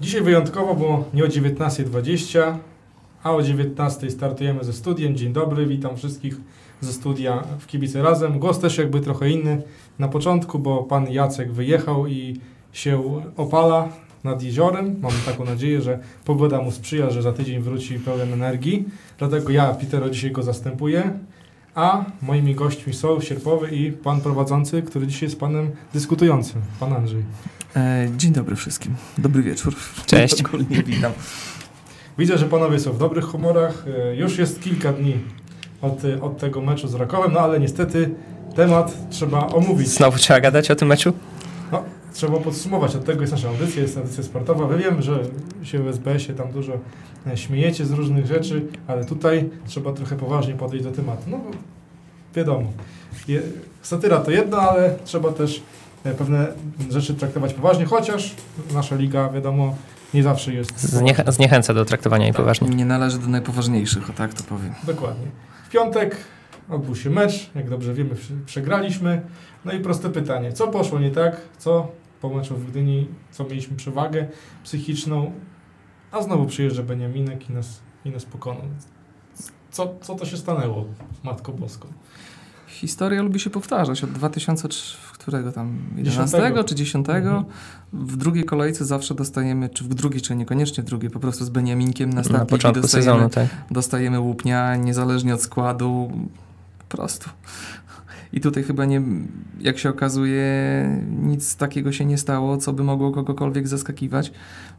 Dzisiaj wyjątkowo, bo nie o 19.20, a o 19.00 startujemy ze studiem. Dzień dobry, witam wszystkich ze studia w Kibice Razem. Głos też jakby trochę inny na początku, bo pan Jacek wyjechał i się opala nad jeziorem. Mam taką nadzieję, że pogoda mu sprzyja, że za tydzień wróci pełen energii. Dlatego ja, Pitero, dzisiaj go zastępuję. A moimi gośćmi są Sierpowy i pan prowadzący, który dzisiaj jest panem dyskutującym, pan Andrzej. E, dzień dobry wszystkim. Dobry wieczór. Cześć. Ogólnie witam. Widzę, że panowie są w dobrych humorach. E, Już jest kilka dni od, od tego meczu z Rakowem, no ale niestety temat trzeba omówić. Znowu trzeba gadać o tym meczu? No, trzeba podsumować. Od tego jest nasza audycja, jest audycja sportowa. Wy wiem, że się w SBS-ie tam dużo e, śmiejecie z różnych rzeczy, ale tutaj trzeba trochę poważnie podejść do tematu. No, wiadomo. Je, satyra to jedno, ale trzeba też e, pewne rzeczy traktować poważnie, chociaż nasza liga, wiadomo, nie zawsze jest. Zniech- zniechęca do traktowania jej Tak. poważnie. Nie należy do najpoważniejszych, o tak to powiem. Dokładnie. W piątek odbył się mecz, jak dobrze wiemy, przegraliśmy. No i proste pytanie, co poszło nie tak? Co po meczu w Gdyni, co mieliśmy przewagę psychiczną, a znowu przyjeżdża Beniaminek i nas, i nas pokonał. Co, co to się stanęło, Matko Bosko? Historia lubi się powtarzać od 2003, którego tam 11 Dziesiątego. czy 10. Mhm. W drugiej kolejce zawsze dostajemy, czy w drugiej, czy niekoniecznie w drugiej, po prostu z Beniaminkiem na Na start początku dostajemy, sezonu, tak. dostajemy łupnia, niezależnie od składu. Po prostu. I tutaj chyba nie, jak się okazuje, nic takiego się nie stało, co by mogło kogokolwiek zaskakiwać,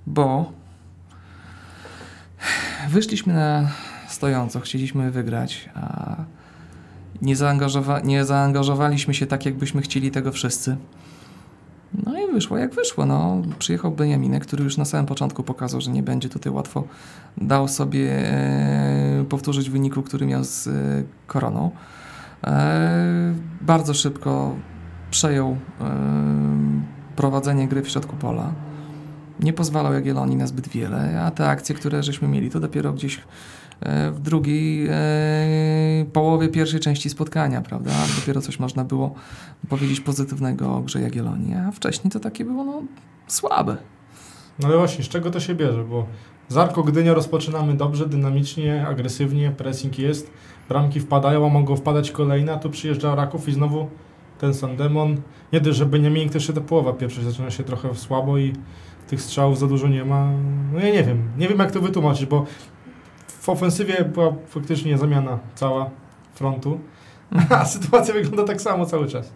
bo wyszliśmy na stojąco, chcieliśmy wygrać, a nie, zaangażowa- nie zaangażowaliśmy się tak, jakbyśmy chcieli tego wszyscy. No i wyszło jak wyszło. No, przyjechał Beniaminek, który już na samym początku pokazał, że nie będzie tutaj łatwo. Dał sobie e, powtórzyć wyniku, który miał z e, Koroną. E, bardzo szybko przejął e, prowadzenie gry w środku pola. Nie pozwalał Jagiellonii na zbyt wiele, a te akcje, które żeśmy mieli, to dopiero gdzieś w drugiej e, połowie pierwszej części spotkania, prawda? Dopiero coś można było powiedzieć pozytywnego o grze Jagiellonii, a wcześniej to takie było no, słabe. No ale właśnie, z czego to się bierze? Bo z Arko Gdynia rozpoczynamy dobrze, dynamicznie, agresywnie, pressing jest, bramki wpadają, a mogą wpadać kolejne, a tu przyjeżdża Raków i znowu ten sam demon. Nie dość, że Beniaminek też się ta połowa pierwsza zaczyna się trochę słabo i tych strzałów za dużo nie ma. No ja nie wiem, nie wiem jak to wytłumaczyć, bo w ofensywie była faktycznie zamiana cała frontu, a sytuacja wygląda tak samo cały czas.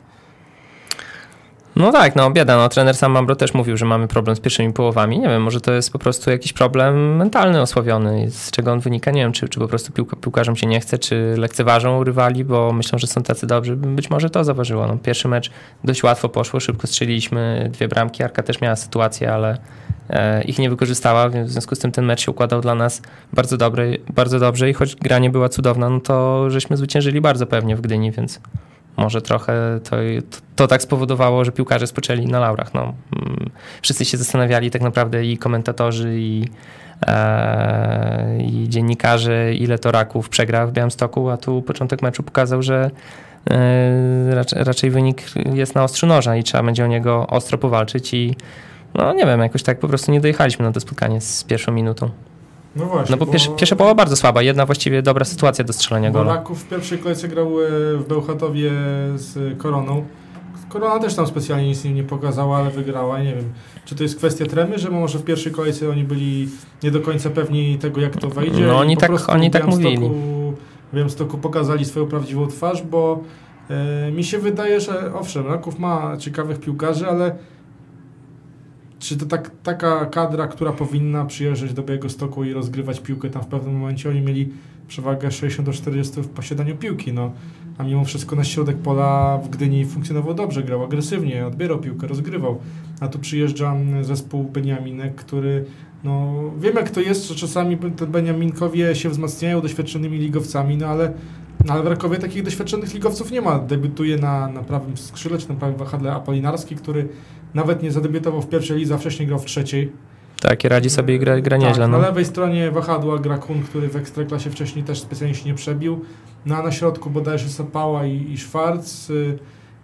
No tak, no bieda. No, trener sam Mambro też mówił, że mamy problem z pierwszymi połowami. Nie wiem, może to jest po prostu jakiś problem mentalny osłabiony. Z czego on wynika? Nie wiem, czy, czy po prostu piłka, piłkarzom się nie chce, czy lekceważą rywali, bo myślą, że są tacy dobrzy. Być może to zaważyło. No, pierwszy mecz dość łatwo poszło, szybko strzeliliśmy dwie bramki. Arka też miała sytuację, ale e, ich nie wykorzystała, w związku z tym ten mecz się układał dla nas bardzo, dobry, bardzo dobrze i choć gra nie była cudowna, no to żeśmy zwyciężyli bardzo pewnie w Gdyni, więc może trochę to, to, to tak spowodowało, że piłkarze spoczęli na laurach. No, mm, wszyscy się zastanawiali tak naprawdę i komentatorzy, i, e, i dziennikarze, ile to Raków przegra w Białymstoku, a tu początek meczu pokazał, że e, raczej, raczej wynik jest na ostrzu noża i trzeba będzie o niego ostro powalczyć i no nie wiem, jakoś tak po prostu nie dojechaliśmy na to spotkanie z pierwszą minutą. No właśnie. No bo pierwsza, pierwsza połowa bardzo słaba, jedna właściwie dobra sytuacja do strzelania Bo gola. Raków w pierwszej kolejce grał e, w Bełchatowie z Koroną. Korona też tam specjalnie nic nie pokazała, ale wygrała. Nie wiem, czy to jest kwestia tremy, że może w pierwszej kolejce oni byli nie do końca pewni tego, jak to wejdzie. No, i oni tak- oni tak mówili. W Białymstoku pokazali swoją prawdziwą twarz, bo e, mi się wydaje, że owszem, Raków ma ciekawych piłkarzy, ale czy to tak, taka kadra, która powinna przyjeżdżać do Białegostoku i rozgrywać piłkę tam w pewnym momencie, oni mieli przewagę 60 do 40 w posiadaniu piłki, no. A mimo wszystko na środek pola w Gdyni funkcjonował dobrze, grał agresywnie, odbierał piłkę, rozgrywał. A tu przyjeżdża zespół Beniaminek, który, no, wiem jak to jest, że czasami te Beniaminkowie się wzmacniają doświadczonymi ligowcami, no ale, no, ale w Rakowie takich doświadczonych ligowców nie ma. Debiutuje na, na prawym skrzydle, czy na prawym wahadle Apolinarski, który nawet nie zadebiutował w pierwszej lidze, a wcześniej grał w trzeciej. Tak, i radzi sobie i gra, gra tak, nieźle. Na No. lewej stronie wahadła gra Kun, który w Ekstraklasie wcześniej też specjalnie się nie przebił. No a na środku bodajże Sapała i, i Schwarz. Y,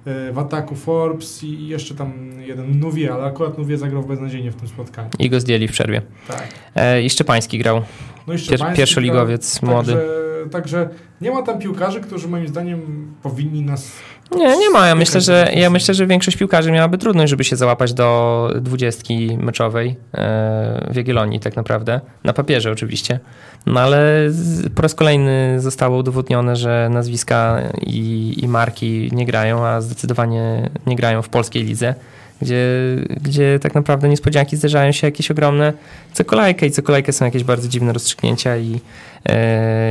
e, w ataku Forbes i jeszcze tam jeden Nuwie, ale akurat Nuwie zagrał beznadziejnie w tym spotkaniu. I go zdjęli w przerwie. Tak. E, I Szczepański grał. No i Pier, Szczepański pierwszoligowiec grał, młody. Także, także nie ma tam piłkarzy, którzy moim zdaniem powinni nas Nie, nie ma. Ja myślę, że, ja myślę, że większość piłkarzy miałaby trudność, żeby się załapać do dwudziestki meczowej e, w Jagiellonii tak naprawdę. Na papierze oczywiście. No ale po raz kolejny zostało udowodnione, że nazwiska i, i marki nie grają, a zdecydowanie nie grają w polskiej lidze, gdzie, gdzie tak naprawdę niespodzianki zdarzają się jakieś ogromne co kolejkę i co kolejkę są jakieś bardzo dziwne rozstrzygnięcia i,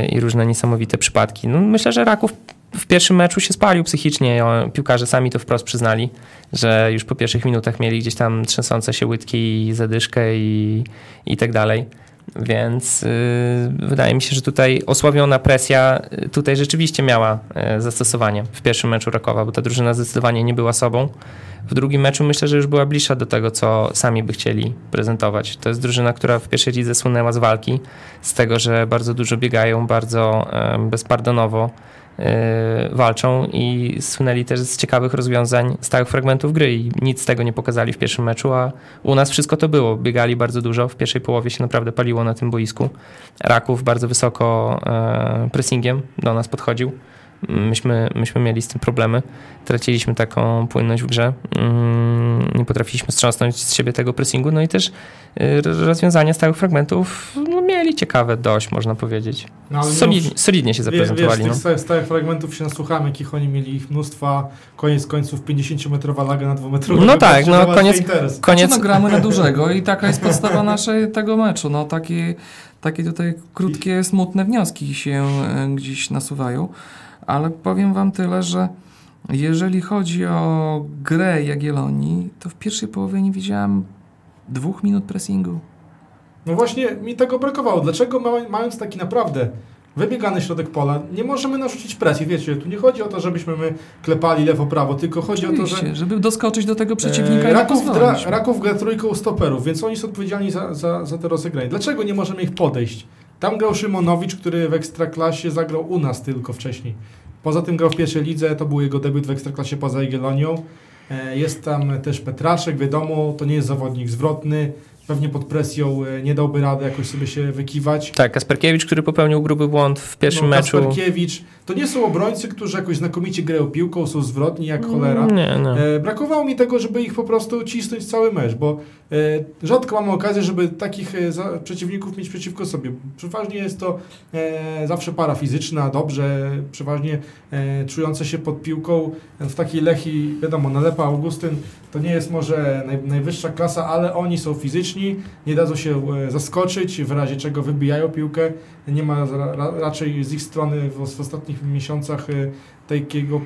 i różne niesamowite przypadki. No, myślę, że Raków w pierwszym meczu się spalił psychicznie. Piłkarze sami to wprost przyznali, że już po pierwszych minutach mieli gdzieś tam trzęsące się łydki i zadyszkę i, i tak dalej. Więc y, wydaje mi się, że tutaj osłabiona presja y, tutaj rzeczywiście miała y, zastosowanie w pierwszym meczu Rakowa, bo ta drużyna zdecydowanie nie była sobą. W drugim meczu myślę, że już była bliższa do tego, co sami by chcieli prezentować. To jest drużyna, która w pierwszej lidze słynęła z walki, z tego, że bardzo dużo biegają, bardzo bezpardonowo walczą i słynęli też z ciekawych rozwiązań, stałych fragmentów gry i nic z tego nie pokazali w pierwszym meczu, a u nas wszystko to było. Biegali bardzo dużo, w pierwszej połowie się naprawdę paliło na tym boisku. Raków bardzo wysoko e, pressingiem do nas podchodził. Myśmy, myśmy mieli z tym problemy. Traciliśmy taką płynność w grze. Mm, Nie potrafiliśmy strząsnąć z siebie tego pressingu. No i też y, rozwiązania stałych fragmentów no, mieli ciekawe dość, można powiedzieć. No, Solidnie, solidnie się zaprezentowali. wiesz, no. tych stałych, stałych fragmentów się nasłuchamy, jakich oni mieli ich mnóstwa. Koniec końców 50-metrowa laga na 2-metrowym. No tak, no, koniec-. Koniec... Koniec, No, gramy na dużego i taka jest podstawa naszej tego meczu. No, takie, takie tutaj krótkie, smutne wnioski się e, gdzieś nasuwają. Ale powiem wam tyle, że jeżeli chodzi o grę Jagiellonii, to w pierwszej połowie nie widziałem dwóch minut pressingu. No właśnie mi tego brakowało. Dlaczego ma- mając taki naprawdę wybiegany środek pola, nie możemy narzucić presji? Wiecie, tu nie chodzi o to, żebyśmy my klepali lewo-prawo, tylko chodzi o to, że Oczywiście, żeby doskoczyć do tego przeciwnika E, i nie Raków, dra, Raków gra trójką stoperów, więc oni są odpowiedzialni za, za, za te rozegranie. Dlaczego nie możemy ich podejść? Tam grał Szymonowicz, który w Ekstraklasie zagrał u nas tylko wcześniej. Poza tym grał w pierwszej lidze, to był jego debiut w Ekstraklasie poza Jagiellonią. E, Jest tam też Petraszek, wiadomo, to nie jest zawodnik zwrotny. Pewnie pod presją e, nie dałby rady jakoś sobie się wykiwać. Tak, Kasperkiewicz, który popełnił gruby błąd w pierwszym no, meczu. Kasperkiewicz. To nie są obrońcy, którzy jakoś znakomicie grają piłką, są zwrotni jak cholera. Nie. E, brakowało mi tego, żeby ich po prostu cisnąć cały mecz, bo rzadko mamy okazję, żeby takich e, przeciwników mieć przeciwko sobie. Przeważnie jest to e, zawsze para fizyczna, dobrze, przeważnie e, czujące się pod piłką. W takiej Lechi, wiadomo, Nalepa, Augustyn to nie jest może naj, najwyższa klasa, ale oni są fizyczni, nie dadzą się e, zaskoczyć, w razie czego wybijają piłkę. Nie ma ra, ra, raczej z ich strony w, ostatnich miesiącach e, takiego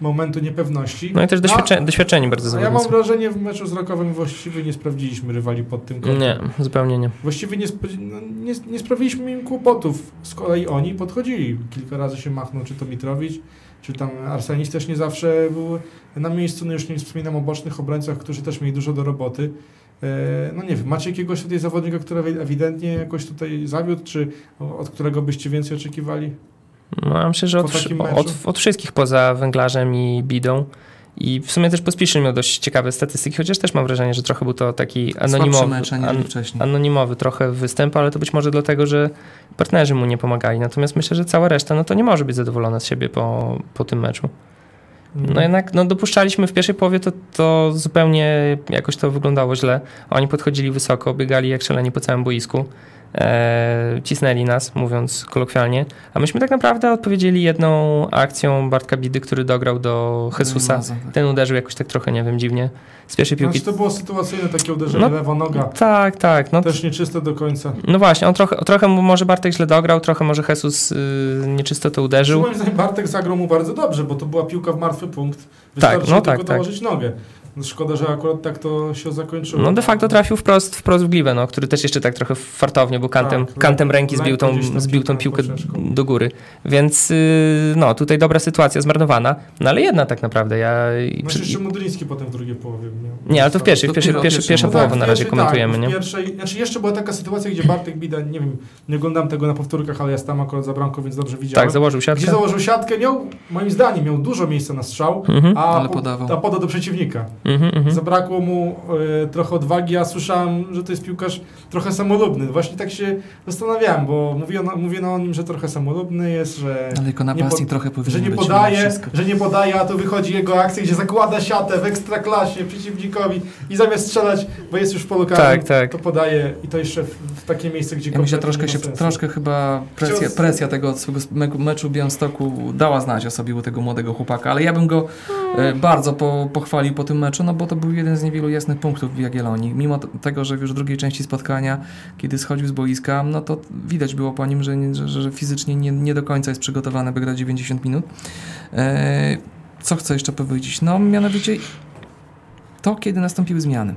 momentu niepewności. no i też doświadczeni, doświadczeni bardzo A ja mam zawodnicy. wrażenie, w meczu z Rakowem właściwie nie sprawdziliśmy rywali pod tym kątem. Nie, zupełnie nie. Właściwie nie, no, nie, nie sprawiliśmy im kłopotów. Z kolei oni podchodzili. Kilka razy się machnął, czy to Mitrowicz, czy tam Arsenis też nie zawsze był na miejscu. No już nie wspominam o bocznych obrońcach, którzy też mieli dużo do roboty. E, No nie wiem, macie jakiegoś tutaj zawodnika, który ewidentnie jakoś tutaj zawiódł, czy od którego byście więcej oczekiwali? No, ja myślę, że od, od, od wszystkich poza węglarzem i bidą. I w sumie też Pospiszyn miał dość ciekawe statystyki, chociaż też mam wrażenie, że trochę był to taki anonimowy, an, anonimowy trochę występ, ale to być może dlatego, że partnerzy mu nie pomagali. Natomiast myślę, że cała reszta no to nie może być zadowolona z siebie po, po tym meczu. No jednak no, dopuszczaliśmy w pierwszej połowie, to, to zupełnie jakoś to wyglądało źle. Oni podchodzili wysoko, biegali jak szaleni po całym boisku. E, cisnęli nas, mówiąc kolokwialnie. A myśmy tak naprawdę odpowiedzieli jedną akcją Bartka Bidy, który dograł do Jesusa. Maza, tak. Ten uderzył jakoś tak trochę, nie wiem, dziwnie. Z pierwszej piłki. Znaczy to było sytuacyjne takie uderzenie No, lewa noga. Tak, tak. No, Też nieczyste do końca. no właśnie, on trochę, trochę może Bartek źle dograł, trochę może Jesus y, nieczysto to uderzył. Moim zdaniem Bartek zagrał mu bardzo dobrze, bo to była piłka w martwy punkt. Wystarczyło no tak, tylko tak. dołożyć nogę. No szkoda, że akurat tak to się zakończyło. No de facto trafił wprost, wprost w gliwę, no, który też jeszcze tak trochę fartownie, bo kantem, Tak, kantem ręki zbił tą, zbił tą piłkę do góry. Więc yy, no, tutaj dobra sytuacja zmarnowana, no ale jedna tak naprawdę. Ja, No przy- jeszcze Mudryński potem w drugiej połowie miał. nie, ale to w pierwszej, w pierwszej, pierwszej, pierwsza No tak, połowa w na razie pierwszej, komentujemy, tak, nie? Pierwszej, znaczy jeszcze była taka sytuacja, gdzie Bartek Bida, nie wiem, nie oglądam tego na powtórkach, ale ja tam akurat za bramką, więc dobrze widziałem. Tak, założył Gdzie siatkę. założył siatkę, miał, moim zdaniem, miał dużo miejsca na strzał, Mhm, a, Ale po- podawał. a podał do przeciwnika. Mhm, mhm. Zabrakło mu e, trochę odwagi, a słyszałem, że to jest piłkarz trochę samolubny. Właśnie tak się zastanawiałem, bo mówiono, mówiono o nim, że trochę samolubny jest, że, Ale jako Nie napastnik po- trochę powinien że nie podaje, że nie podaje, a tu wychodzi jego akcja, gdzie zakłada siatę w ekstraklasie przeciwnikowi i zamiast strzelać, bo jest już polu Tak, tak. to podaje i to jeszcze w, w takie miejsce, gdzie Ja myślę, troszkę, się, sensu. troszkę chyba presja, presja tego swego me- meczu Białymstoku dała znać o sobie u tego młodego chłopaka, ale ja bym go e, bardzo po, pochwalił po tym meczu, no bo to był jeden z niewielu jasnych punktów w Jagiellonii. Mimo tego, że już w drugiej części spotkania, kiedy schodził z boiska, no to widać było po nim, że, że, że fizycznie nie, nie do końca jest przygotowany, by grać 90 minut. E, co chcę jeszcze powiedzieć? No mianowicie to, kiedy nastąpiły zmiany.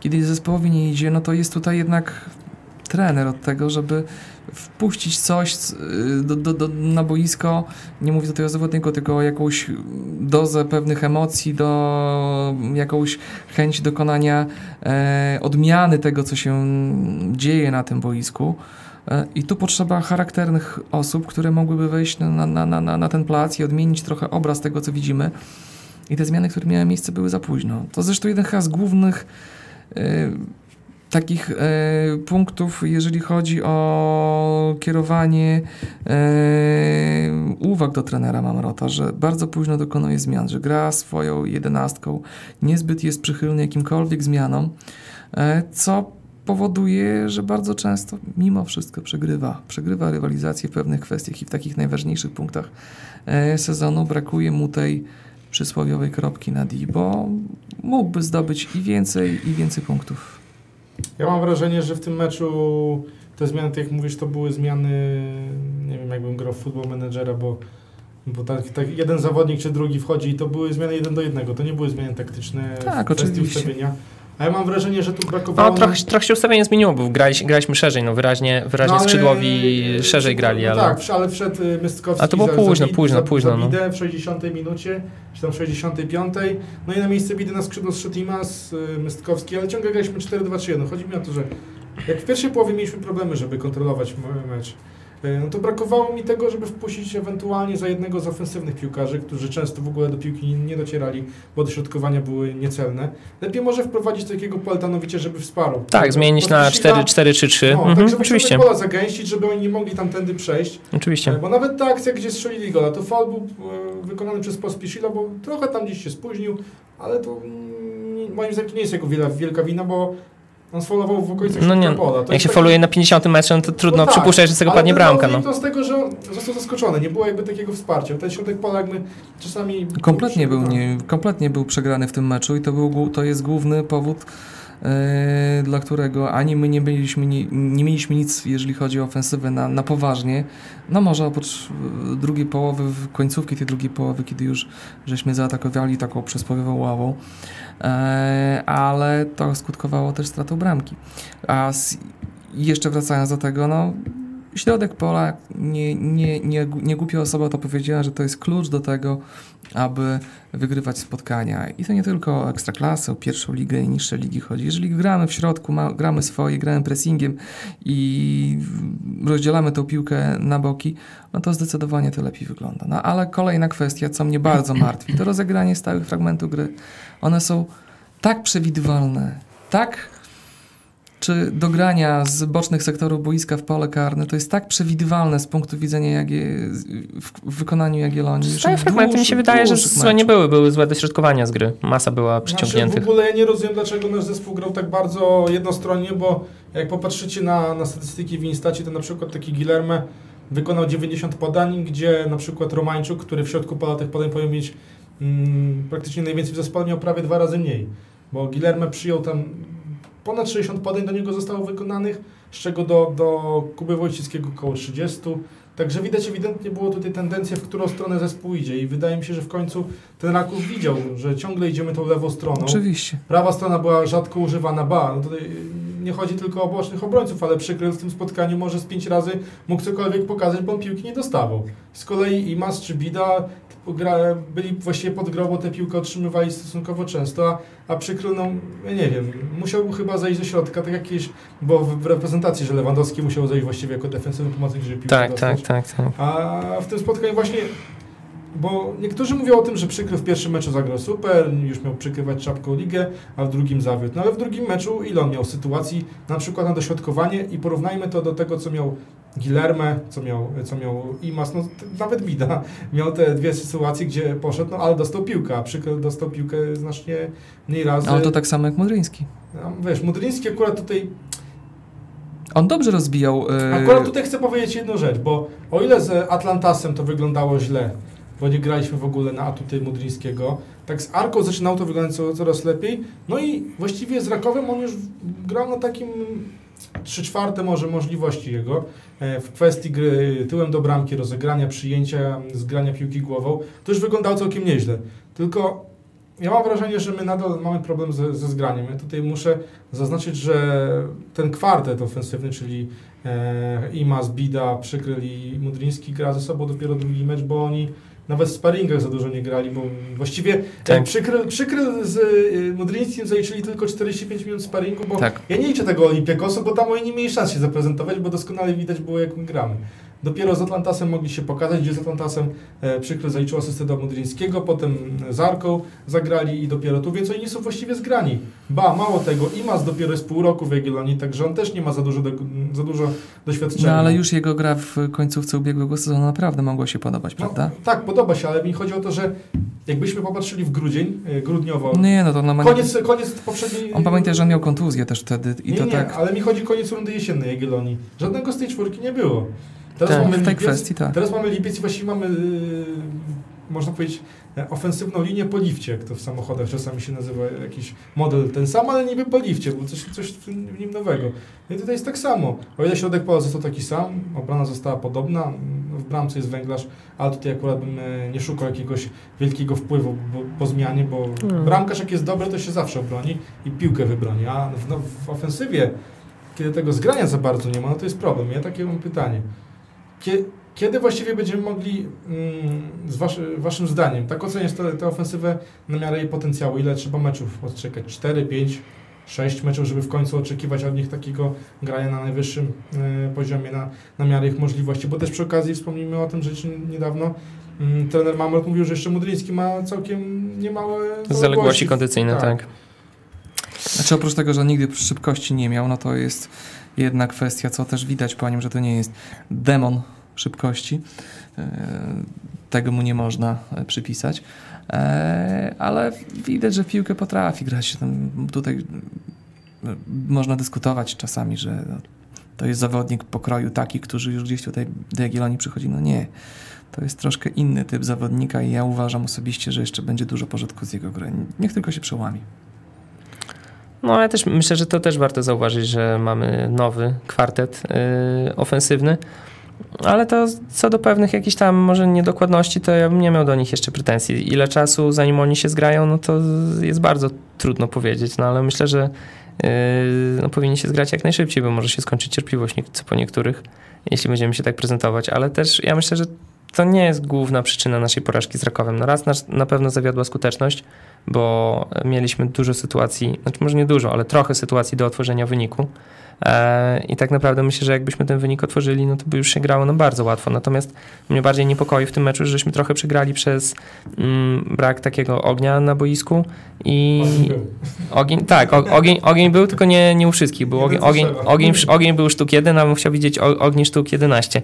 Kiedy zespołowi nie idzie, no to jest tutaj jednak trener od tego, żeby wpuścić coś y, do, do, do, na boisko, nie mówię tutaj o zawodniku, tylko jakąś dozę pewnych emocji, do jakąś chęć dokonania e, odmiany tego, co się dzieje na tym boisku. E, I tu potrzeba charakternych osób, które mogłyby wejść na, na, na, na, ten plac i odmienić trochę obraz tego, co widzimy. I te zmiany, które miały miejsce, były za późno. To zresztą jeden z głównych e, takich e, punktów, jeżeli chodzi o kierowanie e, uwag do trenera Mamrota, że bardzo późno dokonuje zmian, że gra swoją jedenastką, niezbyt jest przychylny jakimkolwiek zmianom, e, co powoduje, że bardzo często mimo wszystko przegrywa. Przegrywa rywalizację w pewnych kwestiach i w takich najważniejszych punktach e, sezonu brakuje mu tej przysłowiowej kropki na D, bo mógłby zdobyć i więcej, i więcej punktów. Ja mam wrażenie, że w tym meczu te zmiany, tak jak mówisz, to były zmiany, nie wiem, jakbym grał w futbol menedżera, bo, bo tak, tak jeden zawodnik czy drugi wchodzi i to były zmiany jeden do jednego, to nie były zmiany taktyczne Tak, w kwestii ustawienia. A ja mam wrażenie, że tu brakowało... No, trochę, trochę się ustawienie zmieniło, bo graliśmy, graliśmy szerzej, no wyraźnie, wyraźnie No, ale- skrzydłowi szerzej grali, no ale... Tak, ale wszedł y, Mystkowski A to było za, późno, za, późno, za, późno, za no. W 60 minucie, czy tam 65. No i na miejsce Bidy na skrzydło zszedł Imas, y, Mystkowski, ale ciągle graliśmy 4-2-3-1. Chodzi mi o to, że jak w pierwszej połowie mieliśmy problemy, żeby kontrolować mecz, no to brakowało mi tego, żeby wpuścić ewentualnie za jednego z ofensywnych piłkarzy, którzy często w ogóle do piłki nie- docierali, bo dośrodkowania były niecelne. Lepiej może wprowadzić takiego Poltanowicia, żeby wsparł. Tak, zmienić na Pospieszyła- 4-4-3-3. No, Mhm, tak, żeby oczywiście, pola zagęścić, żeby oni nie mogli tamtędy przejść. oczywiście. Bo nawet ta akcja, gdzie strzelili gola, to faul był e, wykonany przez Pospieszila, bo trochę tam gdzieś się spóźnił, ale to mm, moim zdaniem to nie jest jego wielka, wielka wina, bo on sfaulował w okolicach No nie, pola. To Jak się taki- faluje na 50 metrze, no to trudno no tak, przypuszczać, że z tego padnie to bramka. No. z tego, że został zaskoczony, nie było jakby takiego wsparcia. Ten środek pola jakby czasami... Kompletnie był, nie, kompletnie był przegrany w tym meczu i to, był, to jest główny powód, e, dla którego ani my nie mieliśmy, nie, nie mieliśmy nic, jeżeli chodzi o ofensywę na, na poważnie. No może oprócz e, drugiej połowy, w końcówki tej drugiej połowy, kiedy już żeśmy zaatakowali taką przysłowiową ławą, ale to skutkowało też stratą bramki. A z, jeszcze wracając do tego, no środek pola, nie, nie, nie, nie głupia osoba to powiedziała, że to jest klucz do tego, aby wygrywać spotkania. I to nie tylko o ekstraklasę, o pierwszą ligę i niższe ligi chodzi. Jeżeli gramy w środku, ma, gramy swoje, gramy pressingiem i rozdzielamy tą piłkę na boki, no to zdecydowanie to lepiej wygląda. No ale kolejna kwestia, co mnie bardzo martwi, to rozegranie stałych fragmentów gry. One są tak przewidywalne, tak czy do grania z bocznych sektorów boiska w pole karne to jest tak przewidywalne z punktu widzenia Jagie, w, w wykonaniu Jagiellonii. że Stałe w fragmenty mi się wydaje, że złe nie były, były złe dośrodkowania z gry. Masa była Znaczy, w przyciągniętych. ogóle ja nie rozumiem, dlaczego nasz zespół grał tak bardzo jednostronnie, bo jak popatrzycie na, na statystyki w Instacie, to na przykład taki Guillerme wykonał 90 podań, gdzie na przykład Romańczuk, który w środku pola tych podań powinien mieć mm, praktycznie najwięcej w zespole, miał prawie dwa razy mniej. Bo Guillerme przyjął tam ponad 60 podań do niego zostało wykonanych, z czego do, do Kuby Wojcieckiego około 30, Także widać ewidentnie było tutaj tendencja, w którą stronę zespół idzie i wydaje mi się, że w końcu ten Raków widział, że ciągle idziemy tą lewą stroną. Oczywiście. Prawa strona była rzadko używana, ba, no tutaj nie chodzi tylko o bocznych obrońców, ale przykrył w tym spotkaniu może z pięć razy mógł cokolwiek pokazać, bo on piłki nie dostawał. Z kolei Imas czy Bida gra, byli właściwie pod grą, bo tę piłkę otrzymywali stosunkowo często, a, a przykrył, no ja nie wiem, musiał chyba zejść do środka, tak jakieś, bo w, reprezentacji, że Lewandowski musiał zejść właściwie jako defensywny pomocnik, żeby piłkę Tak, dostać. tak, tak, tak. A w tym spotkaniu właśnie, bo niektórzy mówią o tym, że przykry w pierwszym meczu zagrał super, już miał przykrywać czapką ligę, a w drugim zawiódł. No ale w drugim meczu ile on miał sytuacji, na przykład na dośrodkowanie i porównajmy to do tego, co miał Gilerme, co miał, co miał Imas, no nawet Bida miał te dwie sytuacje, gdzie poszedł, no ale dostał piłkę, a dostał piłkę znacznie mniej razy. Ale to tak samo jak Modryński. A Wiesz, Mudryński akurat tutaj On dobrze rozbijał. e, Akurat tutaj chcę powiedzieć jedną rzecz, bo o ile z Atlantasem to wyglądało źle, bo nie graliśmy w ogóle na atuty Mudryńskiego, tak z Arką zaczynało to wyglądać co- coraz lepiej, no i właściwie z Rakowem on już grał na takim 3 czwarte może możliwości jego e, w kwestii gry tyłem do bramki, rozegrania, przyjęcia, zgrania piłki głową, to już wyglądało całkiem nieźle. Tylko ja mam wrażenie, że my nadal mamy problem ze, ze zgraniem. Ja tutaj muszę zaznaczyć, że ten kwartet ofensywny, czyli e, Imas, Bida, Przykryl i Mudryński gra ze sobą dopiero drugi mecz, bo oni nawet w sparingach za dużo nie grali, bo właściwie Tak. tak. Przykryl, Przykryl z y, Mudryńskim zaliczyli tylko 45 minut sparingu, bo Tak. ja nie liczę tego Olimpiakosu, bo tam oni nie mieli szans się zaprezentować, bo doskonale widać było jak my gramy. Dopiero z Atlantasem mogli się pokazać, gdzie z Atlantasem e, Przykryl zaliczył asystę do Mudryńskiego, potem z Arką zagrali i dopiero tu, więc oni nie są właściwie zgrani. Ba, mało tego, Imas dopiero jest pół roku w Jagiellonii, także on też nie ma za dużo, do, za dużo doświadczenia. No ale już jego gra w końcówce ubiegłego sezonu naprawdę mogła się podobać, prawda? No, tak, podoba się, ale mi chodzi o to, że jakbyśmy popatrzyli w grudzień, e, grudniowo, Nie, no to normalnie. koniec, koniec poprzedniej... On pamięta, że on miał kontuzję też wtedy i nie, to nie, tak. ale mi chodzi koniec rundy jesiennej Jagiellonii. Żadnego z tej czwórki nie było. Teraz Tak, mamy W tej lipiec, kwestii tak. Teraz mamy lipiec i właściwie mamy, yy, można powiedzieć, e, ofensywną linię po lifcie, jak to w samochodach czasami się nazywa jakiś model ten sam, ale niby po lifcie, bo coś, coś w nim nowego. No i tutaj jest tak samo. O ile środek pola został taki sam, obrona została podobna, no w bramce jest węglarz, ale tutaj akurat bym e, nie szukał jakiegoś wielkiego wpływu bo, po zmianie, bo Hmm. bramkarz jak jest dobry, to się zawsze obroni i piłkę wybroni, a w, no, w ofensywie, kiedy tego zgrania za bardzo nie ma, no to jest problem. Ja takie mam pytanie. Kie- Kiedy właściwie będziemy mogli, mm, z waszy, waszym zdaniem, tak oceniać tę ofensywę na miarę jej potencjału? Ile trzeba meczów odczekać? 4, 5, 6 meczów, żeby w końcu oczekiwać od nich takiego grania na najwyższym e, poziomie, na, na miarę ich możliwości? Bo też przy okazji wspomnijmy o tym, że niedawno mm, trener Mamrot mówił, że jeszcze Mudryński ma całkiem niemałe Zaległości kondycyjne, Tak. tak. Znaczy oprócz tego, że nigdy szybkości nie miał, no to jest jedna kwestia, co też widać po nim, że to nie jest demon szybkości. E, Tego mu nie można e, przypisać. E, Ale widać, że piłkę potrafi grać. Tutaj można dyskutować czasami, że no, to jest zawodnik pokroju taki, który już gdzieś tutaj do Jagiellonii przychodzi. No nie. To jest troszkę inny typ zawodnika i ja uważam osobiście, że jeszcze będzie dużo pożytku z jego gry. Niech tylko się przełamie. No ale też myślę, że to też warto zauważyć, że mamy nowy kwartet yy, ofensywny. Ale to co do pewnych jakichś tam może niedokładności, to ja bym nie miał do nich jeszcze pretensji. Ile czasu zanim oni się zgrają, no to jest bardzo trudno powiedzieć, no ale myślę, że yy, no, powinni się zgrać jak najszybciej, bo może się skończyć cierpliwość co po niektórych, jeśli będziemy się tak prezentować. Ale też ja myślę, że to nie jest główna przyczyna naszej porażki z Rakowem. No raz nas na pewno zawiodła skuteczność, bo mieliśmy dużo sytuacji, znaczy może nie dużo, ale trochę sytuacji do otworzenia wyniku. E, I tak naprawdę myślę, że jakbyśmy ten wynik otworzyli, no to by już się grało nam bardzo łatwo. Natomiast mnie bardziej niepokoi w tym meczu, żeśmy trochę przegrali przez mm, brak takiego ognia na boisku i ogień, tak, o, ogień, ogień był, tylko nie, nie u wszystkich. Był ogień, Jeden ogień, ogień, ogień był sztuk 1, a bym chciał widzieć o- ogni sztuk 11. E,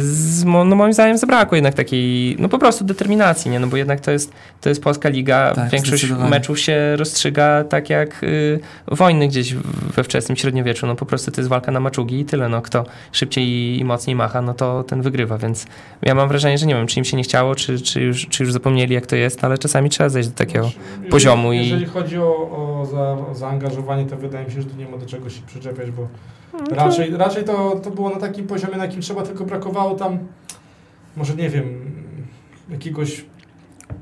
z, no moim zdaniem zabrakło jednak takiej, no po prostu determinacji, nie? No bo jednak to jest, to jest Polska Liga, Tak, większość meczów się rozstrzyga tak jak y, wojny gdzieś we wczesnym średniowieczu średniowieczu, no po prostu to jest walka na maczugi i tyle, no kto szybciej i mocniej macha, no to ten wygrywa, więc ja mam wrażenie, że nie wiem, czy im się nie chciało, czy, czy, już, czy już zapomnieli jak to jest, ale czasami trzeba zejść do takiego Znaczy, poziomu jeżeli, i- Jeżeli chodzi o, o, za, o zaangażowanie, to wydaje mi się, że tu nie ma do czego się przyczepiać, bo No raczej, raczej to, to było na takim poziomie, na jakim trzeba, tylko brakowało tam, może nie wiem, jakiegoś